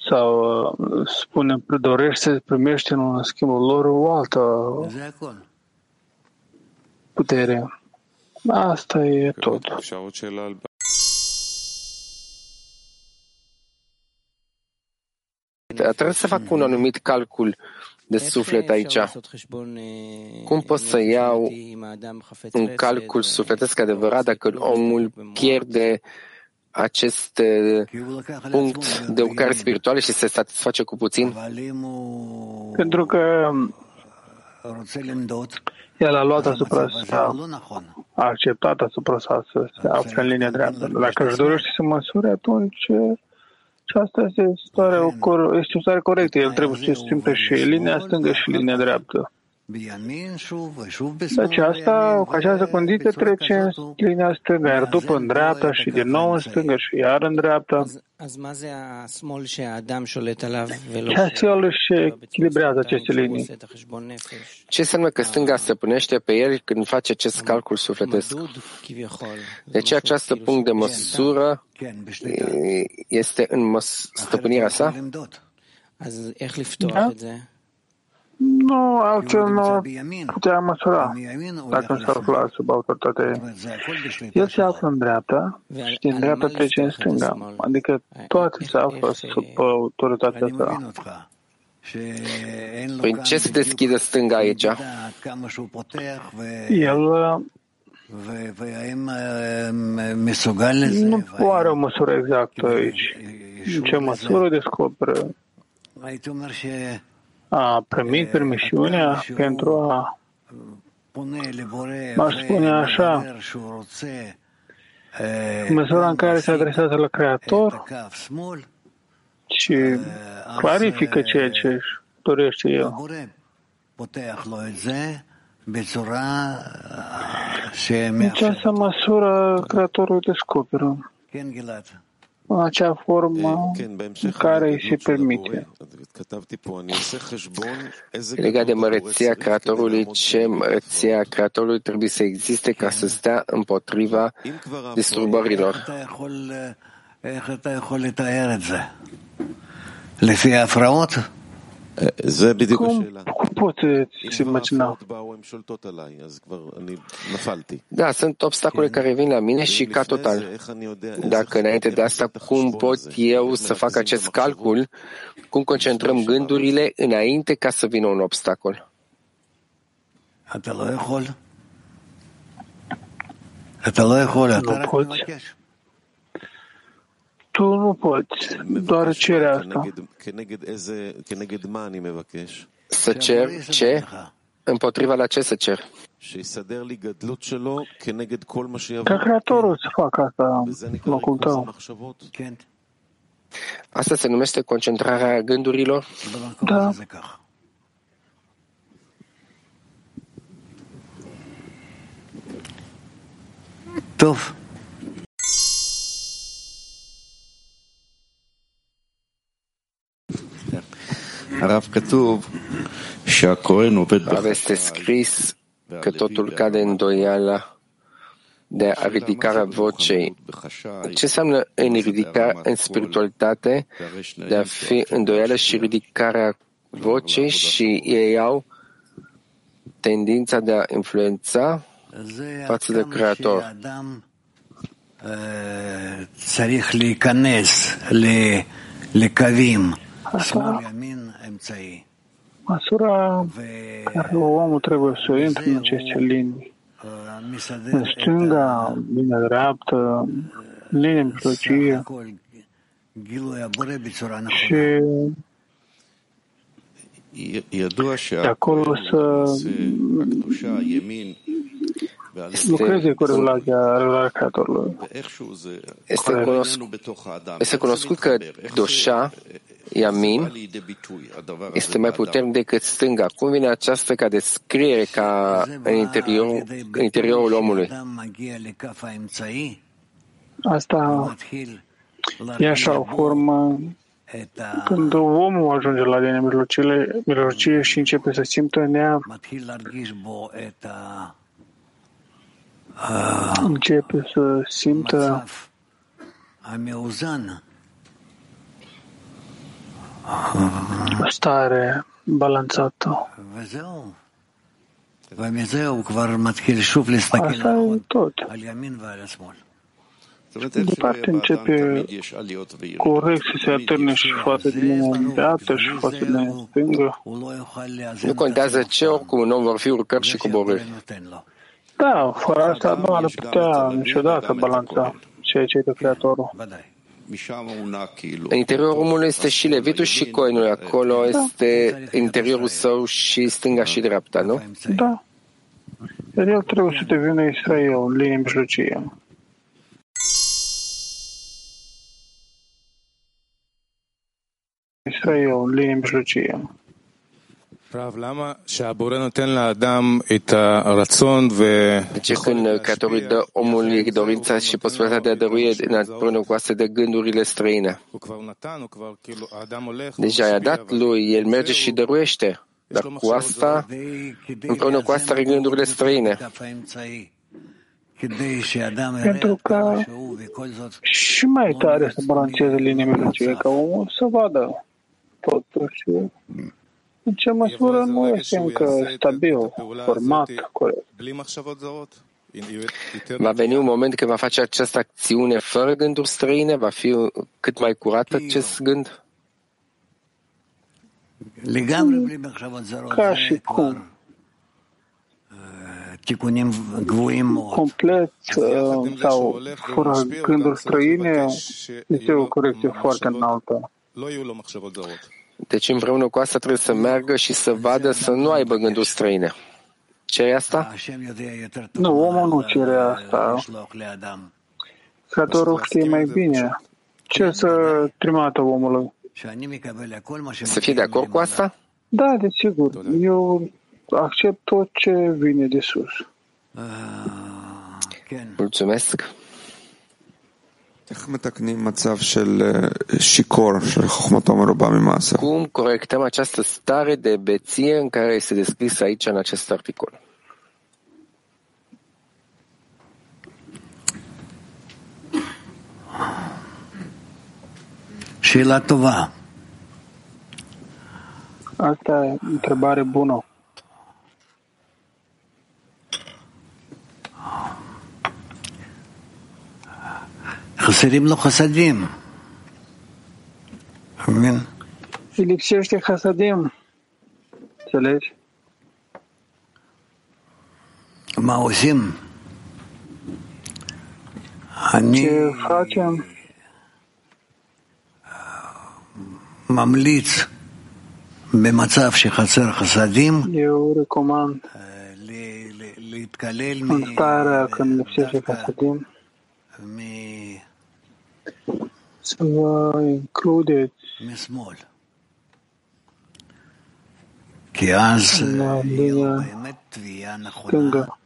Speaker 7: sau uh, spunem, dorești să primești în schimbul lor o altă putere. Asta e tot.
Speaker 1: Trebuie să fac un anumit calcul de suflet aici. Cum pot să iau un calcul sufletesc adevărat dacă omul pierde acest punct de urcare spirituală și se satisface cu puțin?
Speaker 7: Pentru că el a luat asupra sa, a acceptat asupra sa să se afle în linia dreaptă. Dacă își dorește să măsure, atunci și asta este stare, o, este o stare corectă. El trebuie să simtă și linia stângă și linia dreaptă. Deci asta, cu această condiție trece în linia stângă, iar după în dreapta și din nou în stângă și iar în dreapta. Ce el își echilibrează aceste linii?
Speaker 1: Ce înseamnă că stânga stăpânește pe el când face acest calcul sufletesc? Deci această punct de măsură este în măs- stăpânirea sa?
Speaker 7: Da? Nu, altfel nu putea măsura dacă s-ar afla sub autoritate. El se află în dreapta și din dreapta trece în stânga. Adică toate se află sub autoritatea sa.
Speaker 1: Prin ce se deschide stânga aici?
Speaker 7: El nu are o măsură exactă aici. În ce măsură descoperă? A primit permisiunea pentru a, m-aș spune așa, în măsura în care se adresează la Creator și clarifică ceea ce își dorește El. În această măsură, Creatorul descoperă în acea formă în care îi se permite.
Speaker 1: Legat de măreția Creatorului, ce măreția Creatorului trebuie să existe ca să stea împotriva disturbărilor?
Speaker 7: Cum, cum poți să imagina?
Speaker 1: Da, sunt obstacole care vin la mine și ca total. Dacă înainte de asta, cum pot eu să fac acest calcul? Cum concentrăm gândurile înainte ca să vină un obstacol?
Speaker 7: Nu poți tu nu poți, doar cere asta.
Speaker 1: Să cer ce? Împotriva la ce să cer?
Speaker 7: Ca Creatorul să facă asta în locul tău.
Speaker 1: Asta se numește concentrarea gândurilor?
Speaker 7: Da.
Speaker 4: Tof.
Speaker 5: הרב כתוב שהכהן עובד
Speaker 1: Este scris că totul cade în doiala de a ridicarea vocei. Ce înseamnă în ridica în spiritualitate de a fi îndoială și ridicarea vocei și ei au tendința de a influența față de Creator.
Speaker 4: צריך להיכנס לקווים
Speaker 7: Asta, măsura care omul trebuie să o intre în aceste linii. În stânga, linia dreaptă, linia mijlocie. și de acolo să lucreze cu revelația, revelarea Creatorului.
Speaker 1: Este, cunoscut, este cunoscut că Dosha, Yamin, este mai puternic decât stânga. Cum vine această ca descriere ca în, interior, în interiorul omului?
Speaker 7: Asta e așa o formă când omul ajunge la linia mijlocie și începe să simtă nea, începe să simtă stare balanțată. Asta e tot. Departe începe corect să se atârne și față de mine dreaptă și față de mine stângă.
Speaker 1: Nu contează ce, oricum un om vor fi urcări și coborâri.
Speaker 7: Da, fără asta nu ar putea niciodată balanța ceea ce e de Creatorul.
Speaker 1: În interiorul omului este și levitul și coinul. Acolo este interiorul său și stânga și dreapta, nu?
Speaker 7: Da. Iar el trebuie să devină Israel, în linie mijlocie. Israel, în linie mijlocie.
Speaker 1: De ce când Creatorul dă omului dorința și posibilitatea de a dărui împreună cu astea de gândurile străine? Deja i-a dat lui, el merge și dăruiește, dar cu asta, împreună cu asta are gândurile străine.
Speaker 7: Pentru că și mai tare să balanțeze linia mijlocie, ca omul să vadă totuși în ce măsură nu este încă stabil, format, corect.
Speaker 1: Va veni un moment când va face această acțiune fără gânduri străine? Va fi cât mai curat acest gând?
Speaker 7: Ca și cum. Complet sau fără gânduri străine este o corecție foarte înaltă.
Speaker 1: Deci împreună cu asta trebuie să meargă și să vadă să nu aibă gânduri străine. Cere asta?
Speaker 7: Nu, omul nu cere asta. Creatorul știe mai bine ce să trimată omului.
Speaker 1: Să fie de acord cu asta?
Speaker 7: Da, desigur. Eu accept tot ce vine de sus.
Speaker 1: Mulțumesc. Cum corectăm această stare de beție în care este descris aici în acest articol?
Speaker 4: Și la tova.
Speaker 7: Asta e întrebare bună.
Speaker 4: חסרים לו חסדים. אתה מבין?
Speaker 7: כשיש לי חסדים, שלש.
Speaker 4: מה עושים? אני ממליץ במצב שחסר חסדים אה, להתקלל מ...
Speaker 7: să vă includeți
Speaker 4: משמאל. כי אז
Speaker 7: לא,
Speaker 4: יהיה לו
Speaker 7: לא.
Speaker 4: באמת תביעה נכונה
Speaker 7: stângă.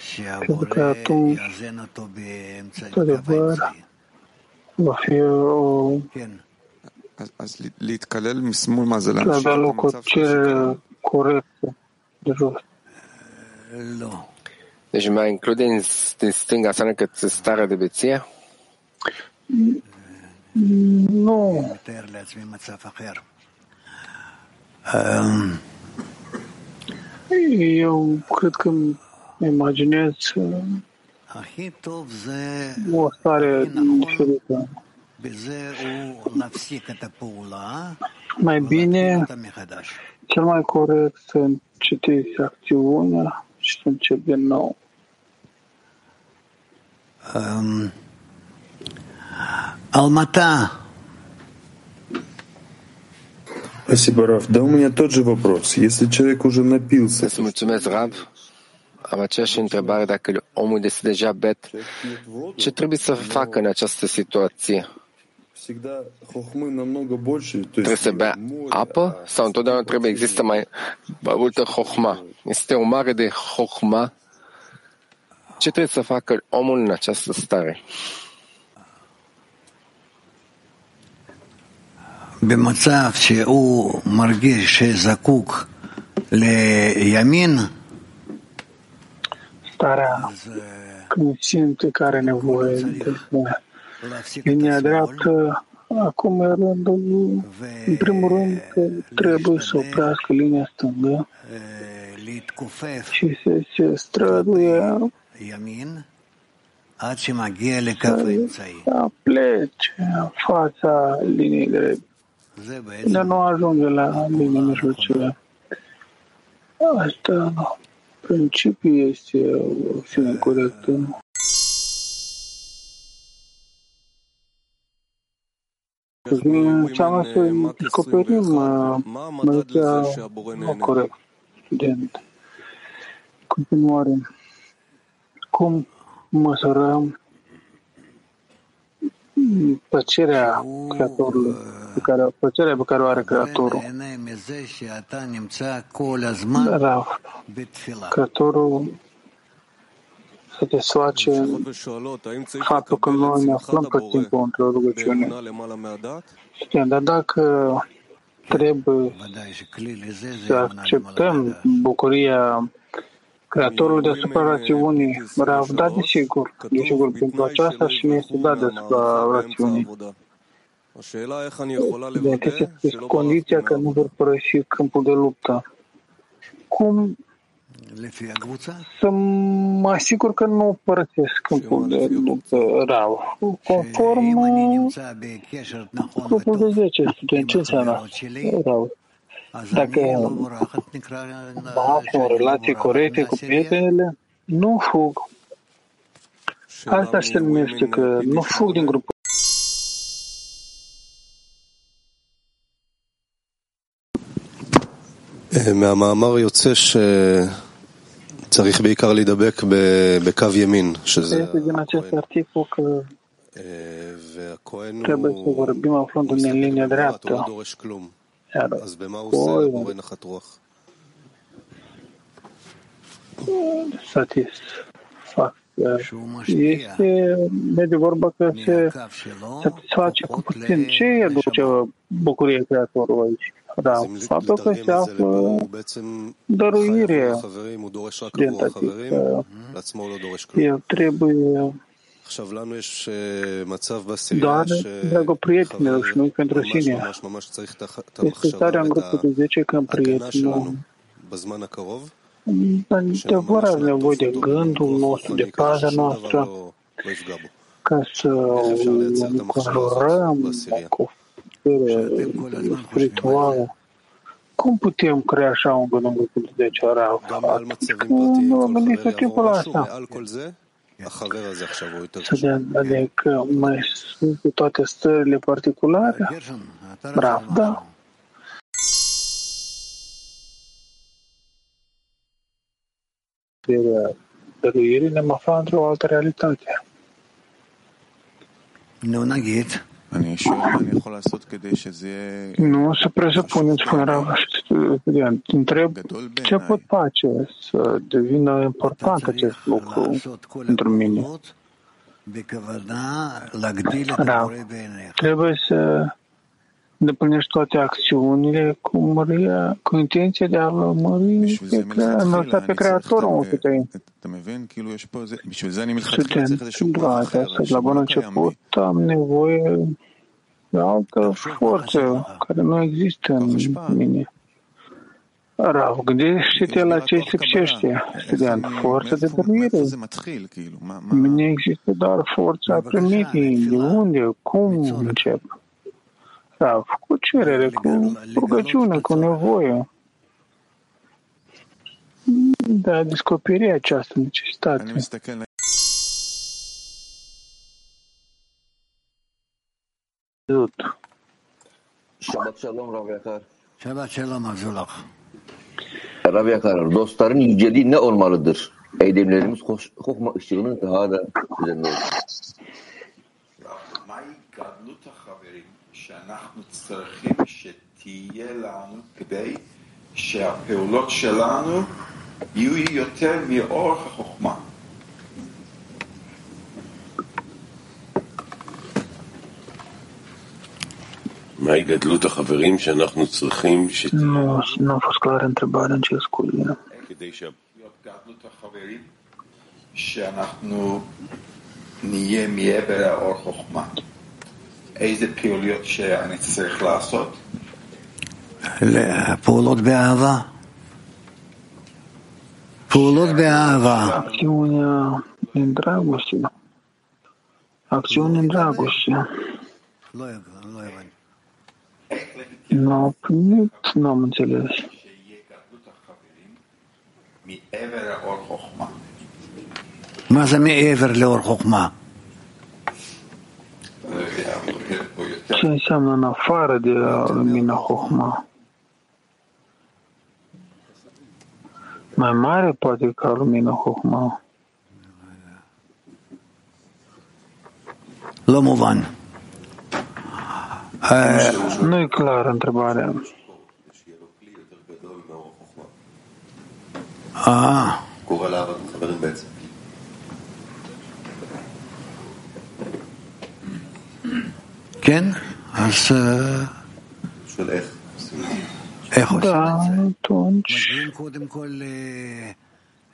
Speaker 4: שהבורא
Speaker 7: că atunci,
Speaker 4: יאזן אותו באמצע קו
Speaker 7: într-adevăr,
Speaker 4: האמצעי.
Speaker 7: Va fi o
Speaker 4: כן.
Speaker 5: אז להתקלל משמאל, מה זה
Speaker 7: avea
Speaker 5: להמשיך
Speaker 7: loc o
Speaker 5: במצב
Speaker 7: cerere corectă de jos.
Speaker 4: לא.
Speaker 1: Deci mai include în, în stânga înseamnă că starea de beție?
Speaker 7: nu. Eu cred că îmi imaginez uh, o stare diferită. Mai bine, cel mai corect să încetezi acțiunea și să începi din nou.
Speaker 4: Um. Алмата.
Speaker 9: Спасибо, Раф. Да у меня тот же вопрос. Если человек уже напился,
Speaker 1: Îți mulțumesc, Rab. Am aceeași întrebare dacă omul este deja bet. Ce trebuie să facă în această situație? Trebuie să bea apă sau întotdeauna trebuie există mai multă hohma? Este o mare de hohma. Ce trebuie să facă omul în această stare?
Speaker 4: במצב שהוא מרגיש שזקוק לימין,
Speaker 7: starea când simte că are nevoie de linia dreaptă, acum e rândul, în primul rând, că trebuie să oprească linia stângă și să se străduie să plece în fața liniei drepte. Dar nu ajunge la linia mijlocie. Asta principiul este o acțiune corectă. Înseamnă să descoperim meditația corect, student. Continuare. Cum măsurăm plăcerea Creatorului, pe care, plăcerea pe care o are Creatorul. Dar Creatorul satisface faptul că noi ne aflăm pe timpul într-o rugăciune. Dar dacă trebuie să acceptăm bucuria Creatorul deasupra rațiunii, Rav, da, desigur, desigur, pentru aceasta și ne este dat deasupra rațiunii. De este condiția că nu vor părăsi câmpul de luptă. Cum să mă asigur că nu părăsesc câmpul de luptă Rav? Conform grupul de 10 studenți, ce înseamnă Rav? Dacă mă aflu în relații corecte cu prietenele, nu fug. Asta se numește că nu fug din grupul.
Speaker 9: מהמאמר יוצא שצריך בעיקר להידבק בקו ימין, שזה והכהן הוא לא דורש כלום. Herr. All Satis
Speaker 7: este, mediu vorba că se satisface cu puțin. Ce e aduce bucurie creatorul aici? Da, faptul că se află dăruire genetică. El trebuie doar dragă prietenilor și nu pentru sine. Este starea în grupul de 10 când prietenul adevăr are nevoie de gândul nostru, de paza noastră, ca să înconjurăm cu putere spirituală. Cum putem crea așa un gând în grupul de 10 ori? Nu vă gândiți tot timpul la asta. Să adică mai sunt cu toate stările particulare? Bravo, da. Dăruirii ne afla într-o altă realitate.
Speaker 4: Nu, Nagit.
Speaker 7: Nu să presupuneți, spune Rav, întreb ce pot face să devină important acest lucru pentru mine. Rav, trebuie să îndeplinești toate acțiunile cu, măria, cu intenția de a mări pe, pe Creatorul nostru tăi. Student, da, la bun început am nevoie de altă forță care nu există în mine. Rav, gândește-te la ce se lipsește, student, forța de dăruire. În mine există doar forța primirii. De unde? Cum încep? Rav, cu cerere, cu rugăciune, cu nevoie. Da, descoperi această necesitate.
Speaker 10: Shabbat shalom, Rav Yakar.
Speaker 4: Shabbat shalom, Azulach.
Speaker 10: Rav Yakar, dostların yüceliği ne olmalıdır? eylemlerimiz hokma ışığının daha da üzerinde olsun.
Speaker 11: שאנחנו צריכים שתהיה לנו כדי שהפעולות שלנו יהיו יותר מאורך החוכמה.
Speaker 2: מהי גדלות החברים שאנחנו צריכים שתהיה?
Speaker 7: Nu, nu a fost clară întrebarea în ce scuze.
Speaker 2: כדי שה...
Speaker 11: גדלות החברים שאנחנו נהיה מעבר לאור חוכמה. איזה פעילויות שאני צריך לעשות?
Speaker 4: פעולות באהבה. פעולות באהבה.
Speaker 7: Acțiunea în dragoste. Acțiune în dragoste.
Speaker 4: לא הבנתי, לא הבנתי.
Speaker 7: Nu am primit, nu am înțeles.
Speaker 11: שיהיה גדלות החברים מעבר לאור חוכמה.
Speaker 4: מה זה מעבר לאור חוכמה?
Speaker 7: ce înseamnă în afară de lumina Hohma. Mai mare poate ca lumina Hohma.
Speaker 4: Lomovan.
Speaker 7: Nu eh, e clar întrebarea.
Speaker 5: Ah.
Speaker 4: Ken. אז אה,
Speaker 5: שואל איך.
Speaker 4: איך עושים
Speaker 7: Da,
Speaker 4: את זה?
Speaker 7: atunci,
Speaker 4: מגיעים קודם כל ל-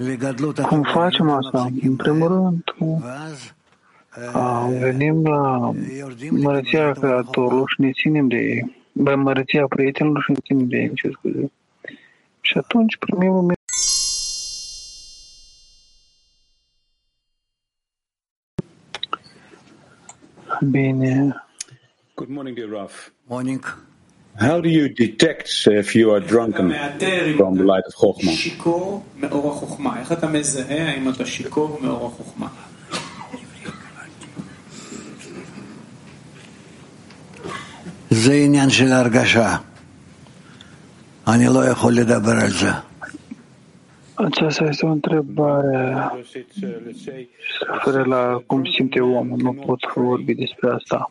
Speaker 4: לגדלות
Speaker 7: cum
Speaker 4: החברים,
Speaker 7: facem asta? În primul rând,
Speaker 4: ואז
Speaker 7: a, venim la mărăția Creatorului și ne ținem de ei. Bă, mărăția prietenilor și ne ținem de ei, ce scuze. Și atunci primim lumina. Bine.
Speaker 12: Good morning, dear Raf.
Speaker 4: morning.
Speaker 12: How do you detect if you are drunken
Speaker 13: מאתר אם
Speaker 12: from the
Speaker 13: אתה
Speaker 12: light of Chokhmah?
Speaker 13: שיכור מאור החוכמה. איך אתה מזהה האם אתה שיכור מאור החוכמה?
Speaker 4: זה עניין של הרגשה. אני לא יכול לדבר על זה.
Speaker 7: Aceasta este o întrebare
Speaker 12: Because it's, uh, let's say,
Speaker 7: se referă la cum simte omul. Nu pot vorbi despre asta.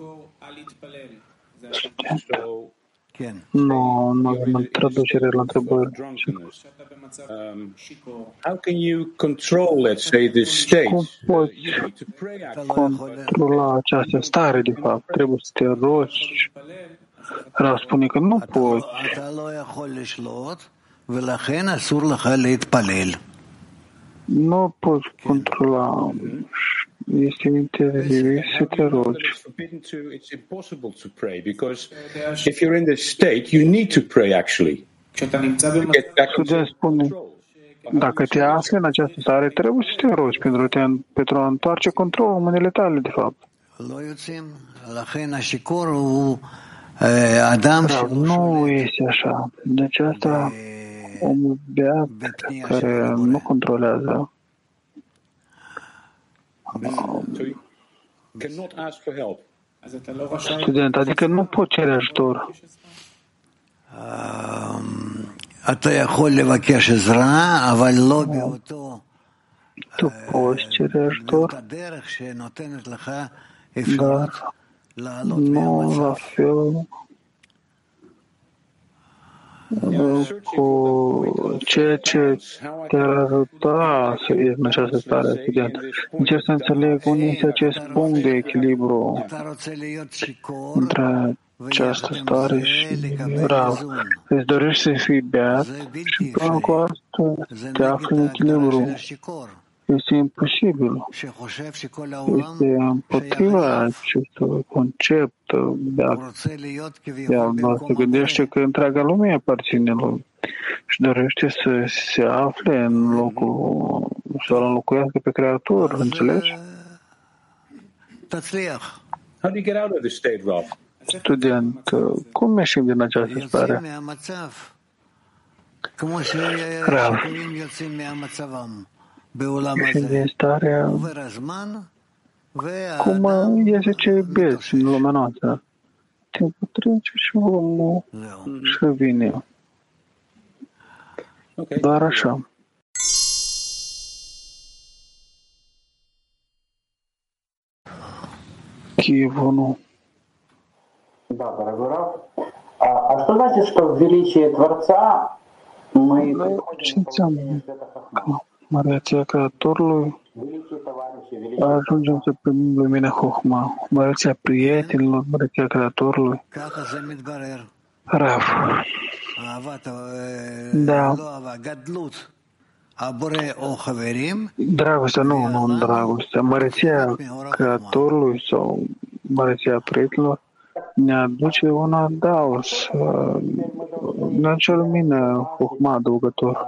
Speaker 7: Nu, nu avem traducere la întrebări.
Speaker 12: How can you control, let's?
Speaker 7: Cum poți controla această stare, de fapt? Trebuie să te rogi. Rav spune că nu poți. Nu poți controla este în interior să te rogi.
Speaker 12: It's impossible to pray because if you're in this state, you need to pray actually.
Speaker 7: Sudia spune, dacă te afli în această stare, trebuie să te rogi pentru, te, pentru a întoarce controlul în mâinile tale, de fapt.
Speaker 4: Dar
Speaker 7: nu este așa. Deci asta omul beat care nu controlează
Speaker 12: So you cannot ask for help.
Speaker 13: אז אתה לא רשאי...
Speaker 7: Student, adică nu cu ceea ce te-ar ajuta să ieși în această stare, student. Încerc să înțeleg unde este acest punct de echilibru între această stare și rav. Îți dorești să fii beat și până cu asta te afli în echilibru este imposibil. Este împotriva acestui concept de
Speaker 4: a,
Speaker 7: de a
Speaker 4: noastră.
Speaker 7: Gândește că întreaga lume aparține lui și dorește să se afle în locul, să l înlocuiască pe Creator, înțelegi?
Speaker 12: How?
Speaker 7: Student, cum ieșim din această stare?
Speaker 4: Rav,
Speaker 7: din starea cum este ce vezi în lumea noastră. Timpul trece și omul și vine. Doar așa. Киев, ну.
Speaker 14: Да, дорогой Раф. А, а что значит, что Творца мы...
Speaker 7: Ну, очень темно măreția Creatorului, ajungem să primim lumina Hohma, măreția prietenilor, măreția Creatorului. Rav. Da. Dragostea, nu, nu dragostea. Măreția Creatorului sau măreția prietenilor ne aduce un adaos, ne aduce lumină, Hohma adăugător.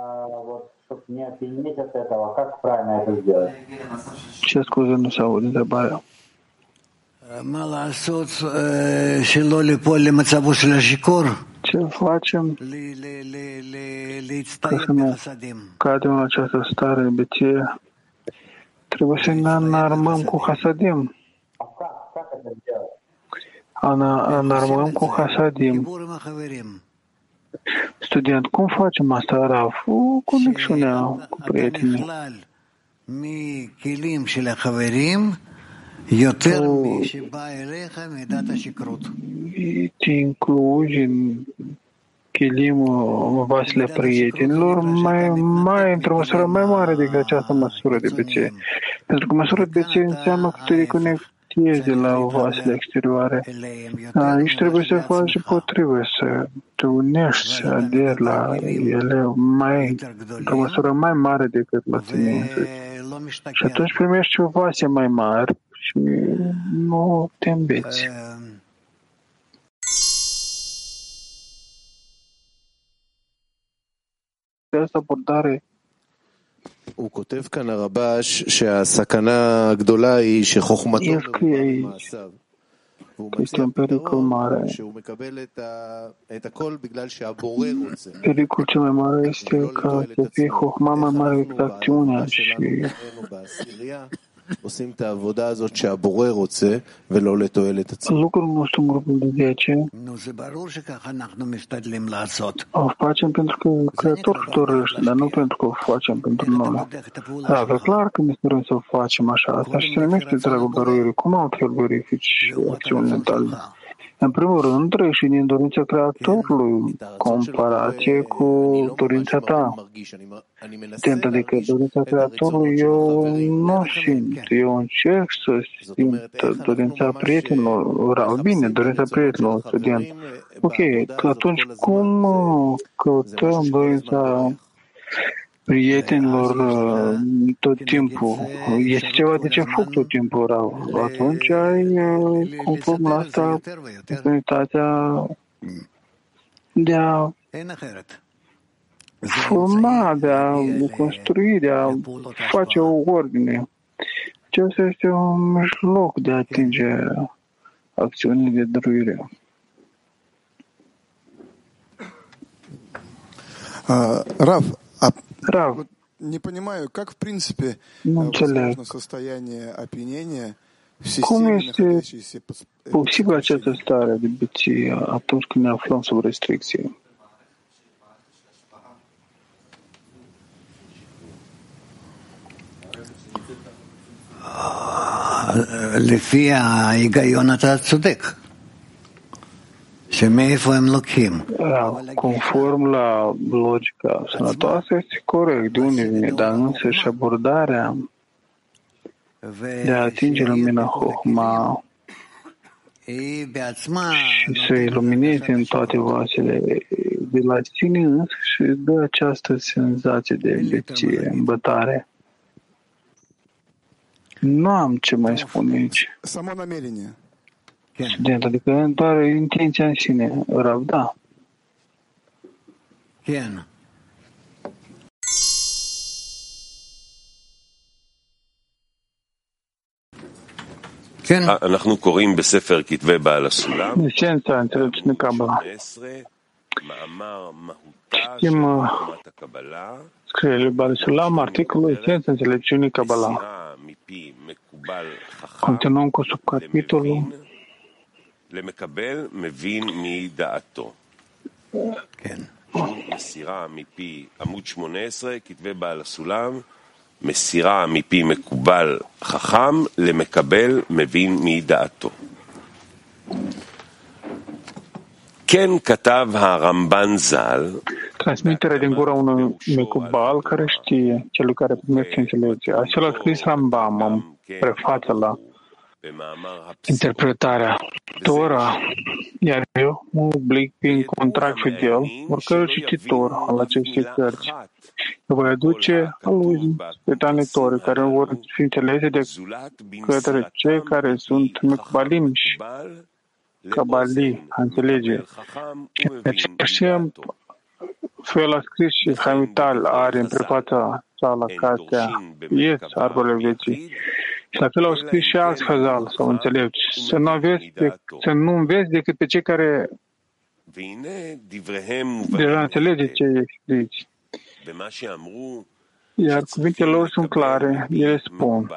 Speaker 7: чтобы не опьянеть от этого, как
Speaker 4: правильно это сделать? Сейчас Кузен Сауди добавил.
Speaker 7: Тем плачем, поэтому, когда у на часто старые битие, требовательно на армамку хасадим. А, а на а армамку хасадим. Înarmăm cu hasadim. Student, cum facem asta, Rav? Cu conexiunea cu prietenii. te incluzi în chilim vasile prietenilor mai, mai într-o măsură mai mare decât această măsură de BC. Pentru că măsura de BC înseamnă că te reconectezi la vasile exterioare. Aici trebuie să faci potrivă, să te unești, să aderi la ele mai, într-o măsură mai mare decât la tine Și atunci primești o vase mai mare și nu te îmbeți. această abordare
Speaker 9: הוא כותב כאן הרבש שהסכנה הגדולה היא שחוכמתו
Speaker 7: מרובה מעשיו. Перикул Чамаймара este că pe hocmama mare exacțiunea și Lucrul nostru în grupul de 10 o facem pentru că Creatorul dorește, dar nu pentru că o facem pentru noi. Da, dar clar că ne dorim să o facem așa. Asta și se numește dragul dăruirii. Cum altfel verifici acțiunile tale? În primul rând, trăiești din dorința Creatorului, comparație cu dorința ta. Atent, adică dorința Creatorului eu nu simt, eu încerc să simt dorința prietenilor, rău, bine, dorința prietenilor, student. Ok, că atunci cum căutăm dorința prietenilor tot timpul. Este ceva de ce fac tot timpul rău. Atunci ai, conform la asta, oportunitatea de a forma, de a construi, de a face o ordine. Acesta este un mijloc de a atinge acțiunile de dăruire.
Speaker 15: Uh, Rav, а
Speaker 7: Rav,
Speaker 15: вот не понимаю, как в принципе
Speaker 7: nu
Speaker 15: возможно
Speaker 7: înțeleg
Speaker 15: состояние опьянения в
Speaker 7: cum
Speaker 15: системе,
Speaker 7: este
Speaker 15: находящейся под
Speaker 7: posibil această stare de beție atunci când ne aflăm sub restricție.
Speaker 4: לפי ההיגיון אתה צודק. Da,
Speaker 7: conform la logica sănătoasă, este corect de unde vine, dar însă și abordarea de a atinge lumina Hohma și să ilumineze în toate vasele de la sine însă și dă această senzație de beție, îmbătare. Nu am ce mai spune aici. Student, adică doar intenția în sine. Rav, da.
Speaker 4: כן. כן.
Speaker 2: אנחנו קוראים בספר כתבי בעל הסולם,
Speaker 7: Esența înțelepciunii Kabbalah.
Speaker 2: 18, מאמר מהותה של
Speaker 7: Citim uh,
Speaker 2: חוכמת הקבלה,
Speaker 7: scrierile Bali Sulam, articolul Esența înțelepciunii Kabbalah.
Speaker 2: מסירה מפי מקובל חכם
Speaker 7: Continuăm cu subcapitolul
Speaker 2: למקבל מבין מדעתו.
Speaker 4: כן.
Speaker 2: מסירה מפי עמוד 18, כתבי בעל הסולם, מסירה מפי מקובל חכם למקבל מבין מדעתו.
Speaker 7: כן כתב הרמב"ן ז"ל Transmitere din gura unui mecubal care știe, celui care primește înțelegere. Acela a scris Rambam în prefață la interpretarea Tora, iar eu mă oblig prin contract fidel oricărui cititor al acestei cărți. Eu voi aduce aluzii spetanitori care nu vor fi înțelese de către cei care sunt mecbalim și cabali, a înțelege. Deci, așa fel a scris și Hamital are în prefața sa la cartea Ies, arborele vieții. Și la fel au scris și alți hazal sau înțelegi. Să nu, aveți de, să nu înveți decât pe cei care deja înțelege ce explici. Iar cuvintele lor sunt clare. Ele spun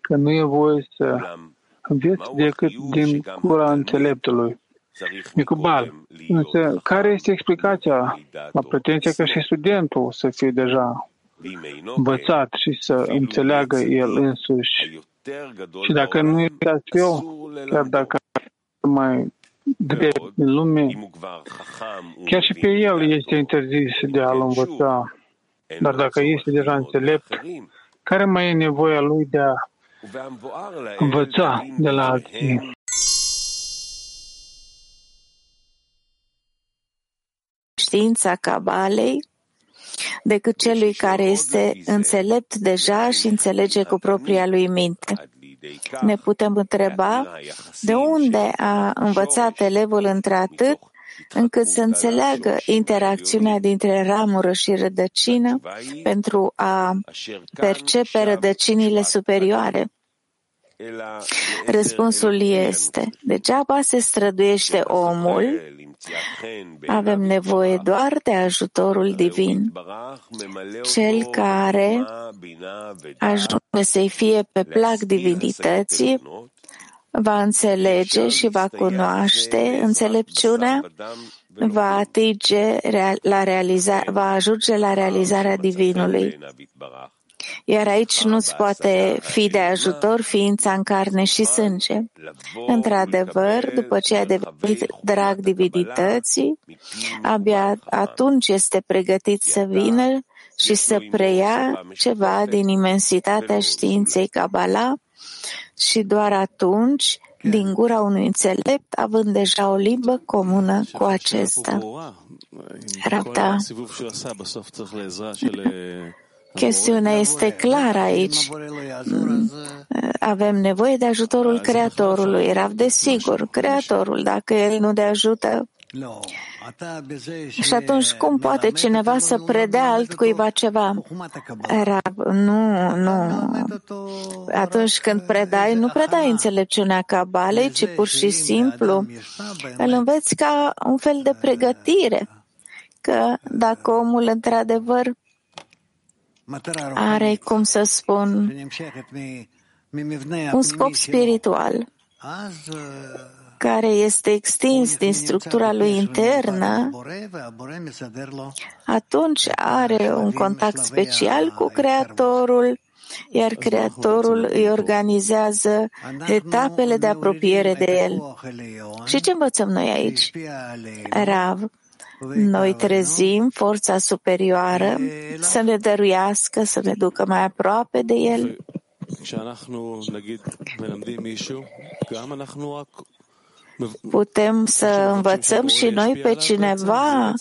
Speaker 7: că nu e voie să înveți decât din cura înțeleptului. Micubal, însă care este explicația la pretenția că și studentul să fie deja învățat și să înțeleagă el însuși. Și dacă nu este astfel, chiar dacă mai drept în lume, chiar și pe el este interzis de a-l învăța. Dar dacă este deja înțelept, care mai e nevoia lui de a învăța de la alții?
Speaker 16: Știința Cabalei decât celui care este înțelept deja și înțelege cu propria lui minte. Ne putem întreba de unde a învățat elevul într-atât încât să înțeleagă interacțiunea dintre ramură și rădăcină pentru a percepe rădăcinile superioare. Răspunsul este, degeaba se străduiește omul avem nevoie doar de ajutorul divin. Cel care ajunge să-i fie pe plac divinității va înțelege și va cunoaște înțelepciunea, va, atinge la realiza, va ajunge la realizarea divinului. Iar aici nu-ți poate fi de ajutor ființa în carne și sânge. Într-adevăr, după ce a devenit drag divinității, abia atunci este pregătit să vină și să preia ceva din imensitatea științei Kabbalah și doar atunci, din gura unui înțelept, având deja o limbă comună cu acesta. Rapta. Chestiunea este clară aici. Avem nevoie de ajutorul Creatorului. Rav, desigur, Creatorul, dacă El nu ne ajută, și atunci cum poate cineva să predea altcuiva ceva? Rav, nu, nu. Atunci când predai, nu predai înțelepciunea cabalei, ci pur și simplu îl înveți ca un fel de pregătire. Că dacă omul într-adevăr are, cum să spun, un scop spiritual care este extins din structura lui internă, atunci are un contact special cu Creatorul, iar Creatorul îi organizează etapele de apropiere de El. Și ce învățăm noi aici? Rav, noi trezim forța superioară să ne dăruiască, să ne ducă mai aproape de El. Putem să învățăm și noi pe cineva,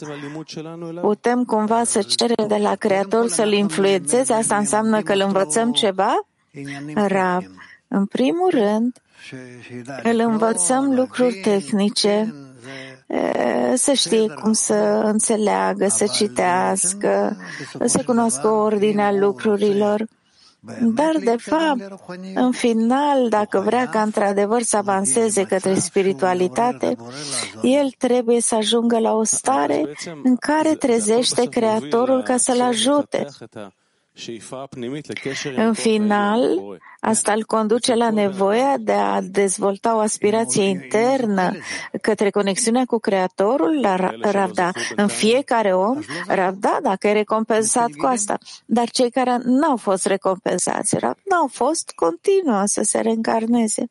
Speaker 16: putem cumva să cerem de la Creator să-L influențeze, asta înseamnă că îl învățăm ceva? Rav, în primul rând, îl învățăm lucruri tehnice, să știe cum să înțeleagă, să citească, să cunoască ordinea lucrurilor. Dar, de fapt, în final, dacă vrea ca într-adevăr să avanseze către spiritualitate, el trebuie să ajungă la o stare în care trezește Creatorul ca să-l ajute. În final, asta îl conduce la nevoia de a dezvolta o aspirație internă către conexiunea cu Creatorul la Ravda. În fiecare om, Ravda, dacă e recompensat cu asta. Dar cei care nu au fost recompensați, Ravda, au fost, continuă să se reîncarneze.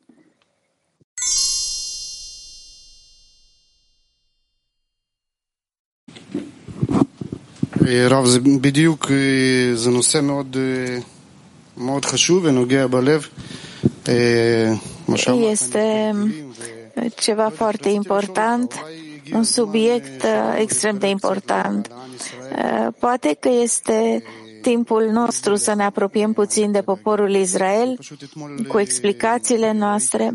Speaker 17: רב, זה בדיוק, זה נושא מאוד, מאוד חשוב ונוגע בלב. מה שאמרת,
Speaker 16: Este ceva foarte important, un subiect extrem de important. Poate că este timpul nostru să ne apropiem puțin de poporul Israel cu explicațiile noastre.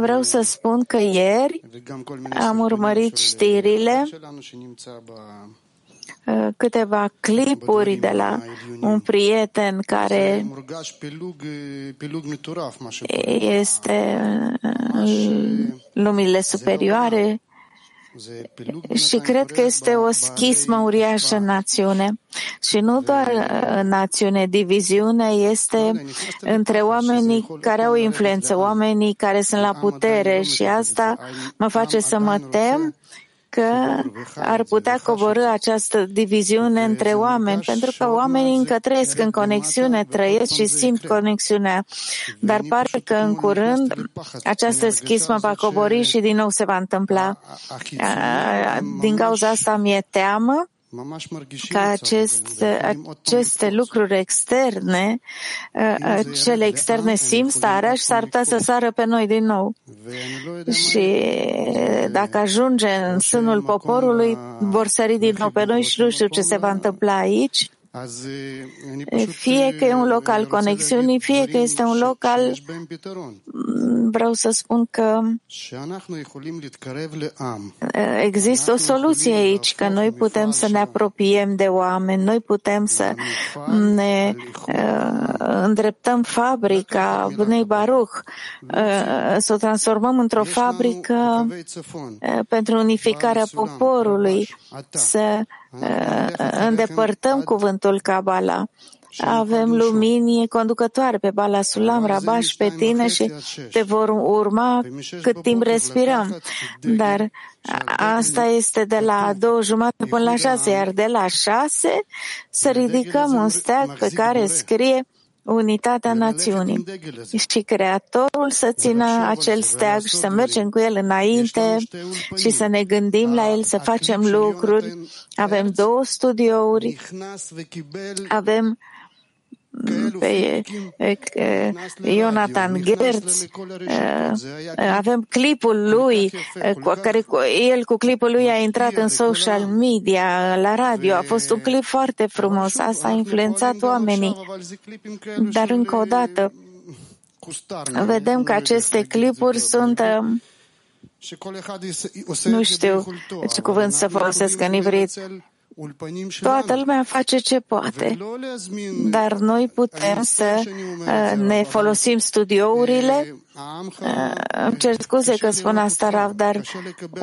Speaker 16: Vreau să spun că ieri am urmărit știrile câteva clipuri de la un prieten care este în lumile superioare și cred că este o schismă uriașă în națiune. Și nu doar în națiune, diviziunea este între oamenii care au influență, oamenii care sunt la putere și asta mă face să mă tem că ar putea coborâ această diviziune între oameni, pentru că oamenii încă trăiesc în conexiune, trăiesc și simt conexiunea, dar pare că în curând această schismă va cobori și din nou se va întâmpla. Din cauza asta mi-e teamă ca aceste, aceste lucruri externe, cele externe simt starea și s-ar putea să sară pe noi din nou. Și dacă ajunge în sânul poporului, vor sări din nou pe noi și nu știu ce se va întâmpla aici. Fie că e un loc al conexiunii, fie că este un loc al... Vreau să spun că există o soluție aici, că noi putem să ne apropiem de oameni, noi putem să ne îndreptăm fabrica Bnei Baruch, să o transformăm într-o fabrică pentru unificarea poporului, să îndepărtăm cuvântul Kabbalah. Avem lumini conducătoare pe Bala Sulam, Rabash, pe tine și te vor urma cât timp respirăm. Dar asta este de la două jumate până la șase, iar de la șase să ridicăm un steag pe care scrie unitatea națiunii. și Creatorul să țină acel steag și să mergem cu el înainte și să ne gândim la el, să facem lucruri. Avem două studiouri, avem pe Jonathan Gertz, avem clipul lui, care el cu clipul lui a intrat în social media, la radio, a fost un clip foarte frumos, asta a influențat oamenii. Dar încă o dată, vedem că aceste clipuri sunt nu știu ce cuvânt să folosesc în ivrit, Toată lumea face ce poate, dar noi putem să ne folosim studiourile. Îmi cer scuze că spun asta, Rav, dar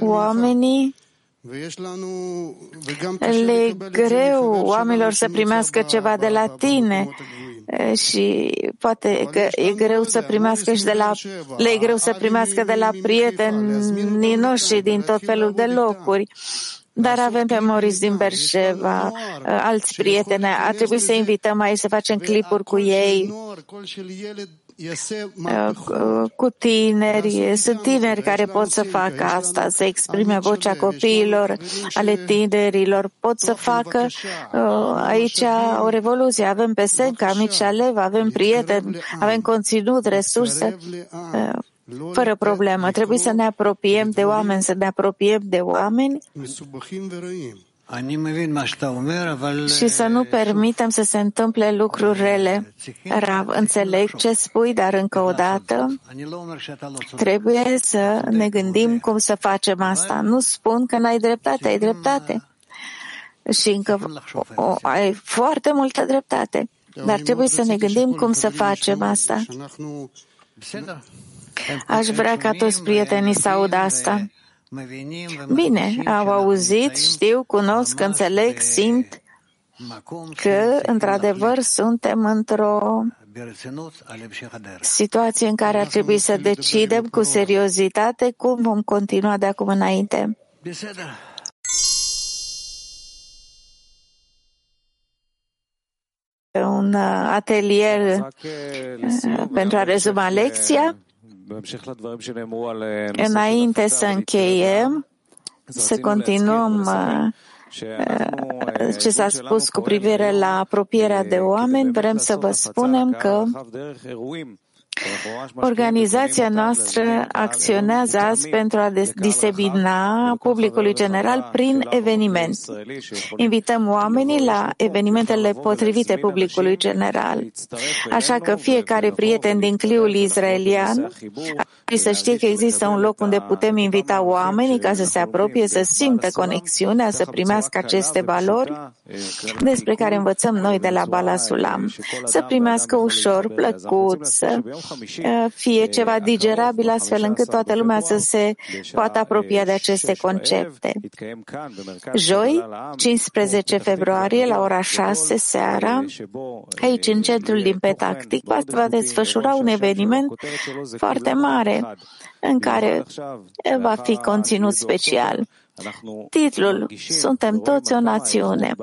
Speaker 16: oamenii le greu oamenilor să primească ceva de la tine. și poate că e greu să primească și de la, le e greu să primească de la prietenii noștri din tot felul de locuri. Dar avem pe Moris din Berșeva, alți prieteni. Ar trebui să invităm aici să facem clipuri cu ei, cu tineri. Sunt tineri care pot să facă asta, să exprime vocea copiilor, ale tinerilor. Pot să facă aici o revoluție. Avem pe Senca, Mici Alev, avem prieteni, avem conținut, resurse fără problemă. Trebuie să ne apropiem de oameni, să ne apropiem de oameni și să nu permitem să se întâmple lucruri rele. Rav, înțeleg ce spui, dar încă o dată trebuie să ne gândim cum să facem asta. Nu spun că n-ai dreptate, ai dreptate. Și încă o, ai foarte multă dreptate. Dar trebuie să ne gândim cum să facem asta. Aș vrea ca toți prietenii să audă asta. Bine, au auzit, știu, cunosc, înțeleg, simt că, într-adevăr, suntem într-o situație în care ar trebui să decidem cu seriozitate cum vom continua de acum înainte. Un atelier pentru a rezuma lecția. Înainte să încheiem, să continuăm ce s-a spus cu privire la apropierea de oameni, vrem să vă spunem că Organizația noastră acționează azi pentru a disemina publicului general prin eveniment. Invităm oamenii la evenimentele potrivite publicului general. Așa că fiecare prieten din cliul izraelian ar să știe că există un loc unde putem invita oamenii ca să se apropie, să simtă conexiunea, să primească aceste valori despre care învățăm noi de la Balasulam, să primească ușor, plăcut, să fie ceva digerabil astfel încât toată lumea să se poată apropia de aceste concepte. Joi, 15 februarie, la ora 6 seara, aici în centrul din Petactic, va desfășura un eveniment foarte mare în care va fi conținut special. Titlul Suntem toți o națiune.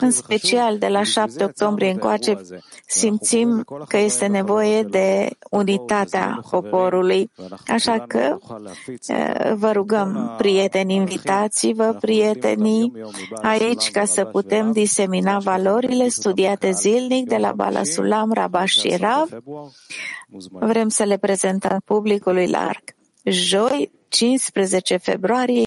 Speaker 16: În special de la 7 octombrie încoace simțim că este nevoie de unitatea poporului. Așa că vă rugăm, prieteni, invitați-vă, prietenii, aici ca să putem disemina valorile studiate zilnic de la Balasulam, Rabash și Rav. Vrem să le prezentăm publicului larg. Joi, 15 februarie,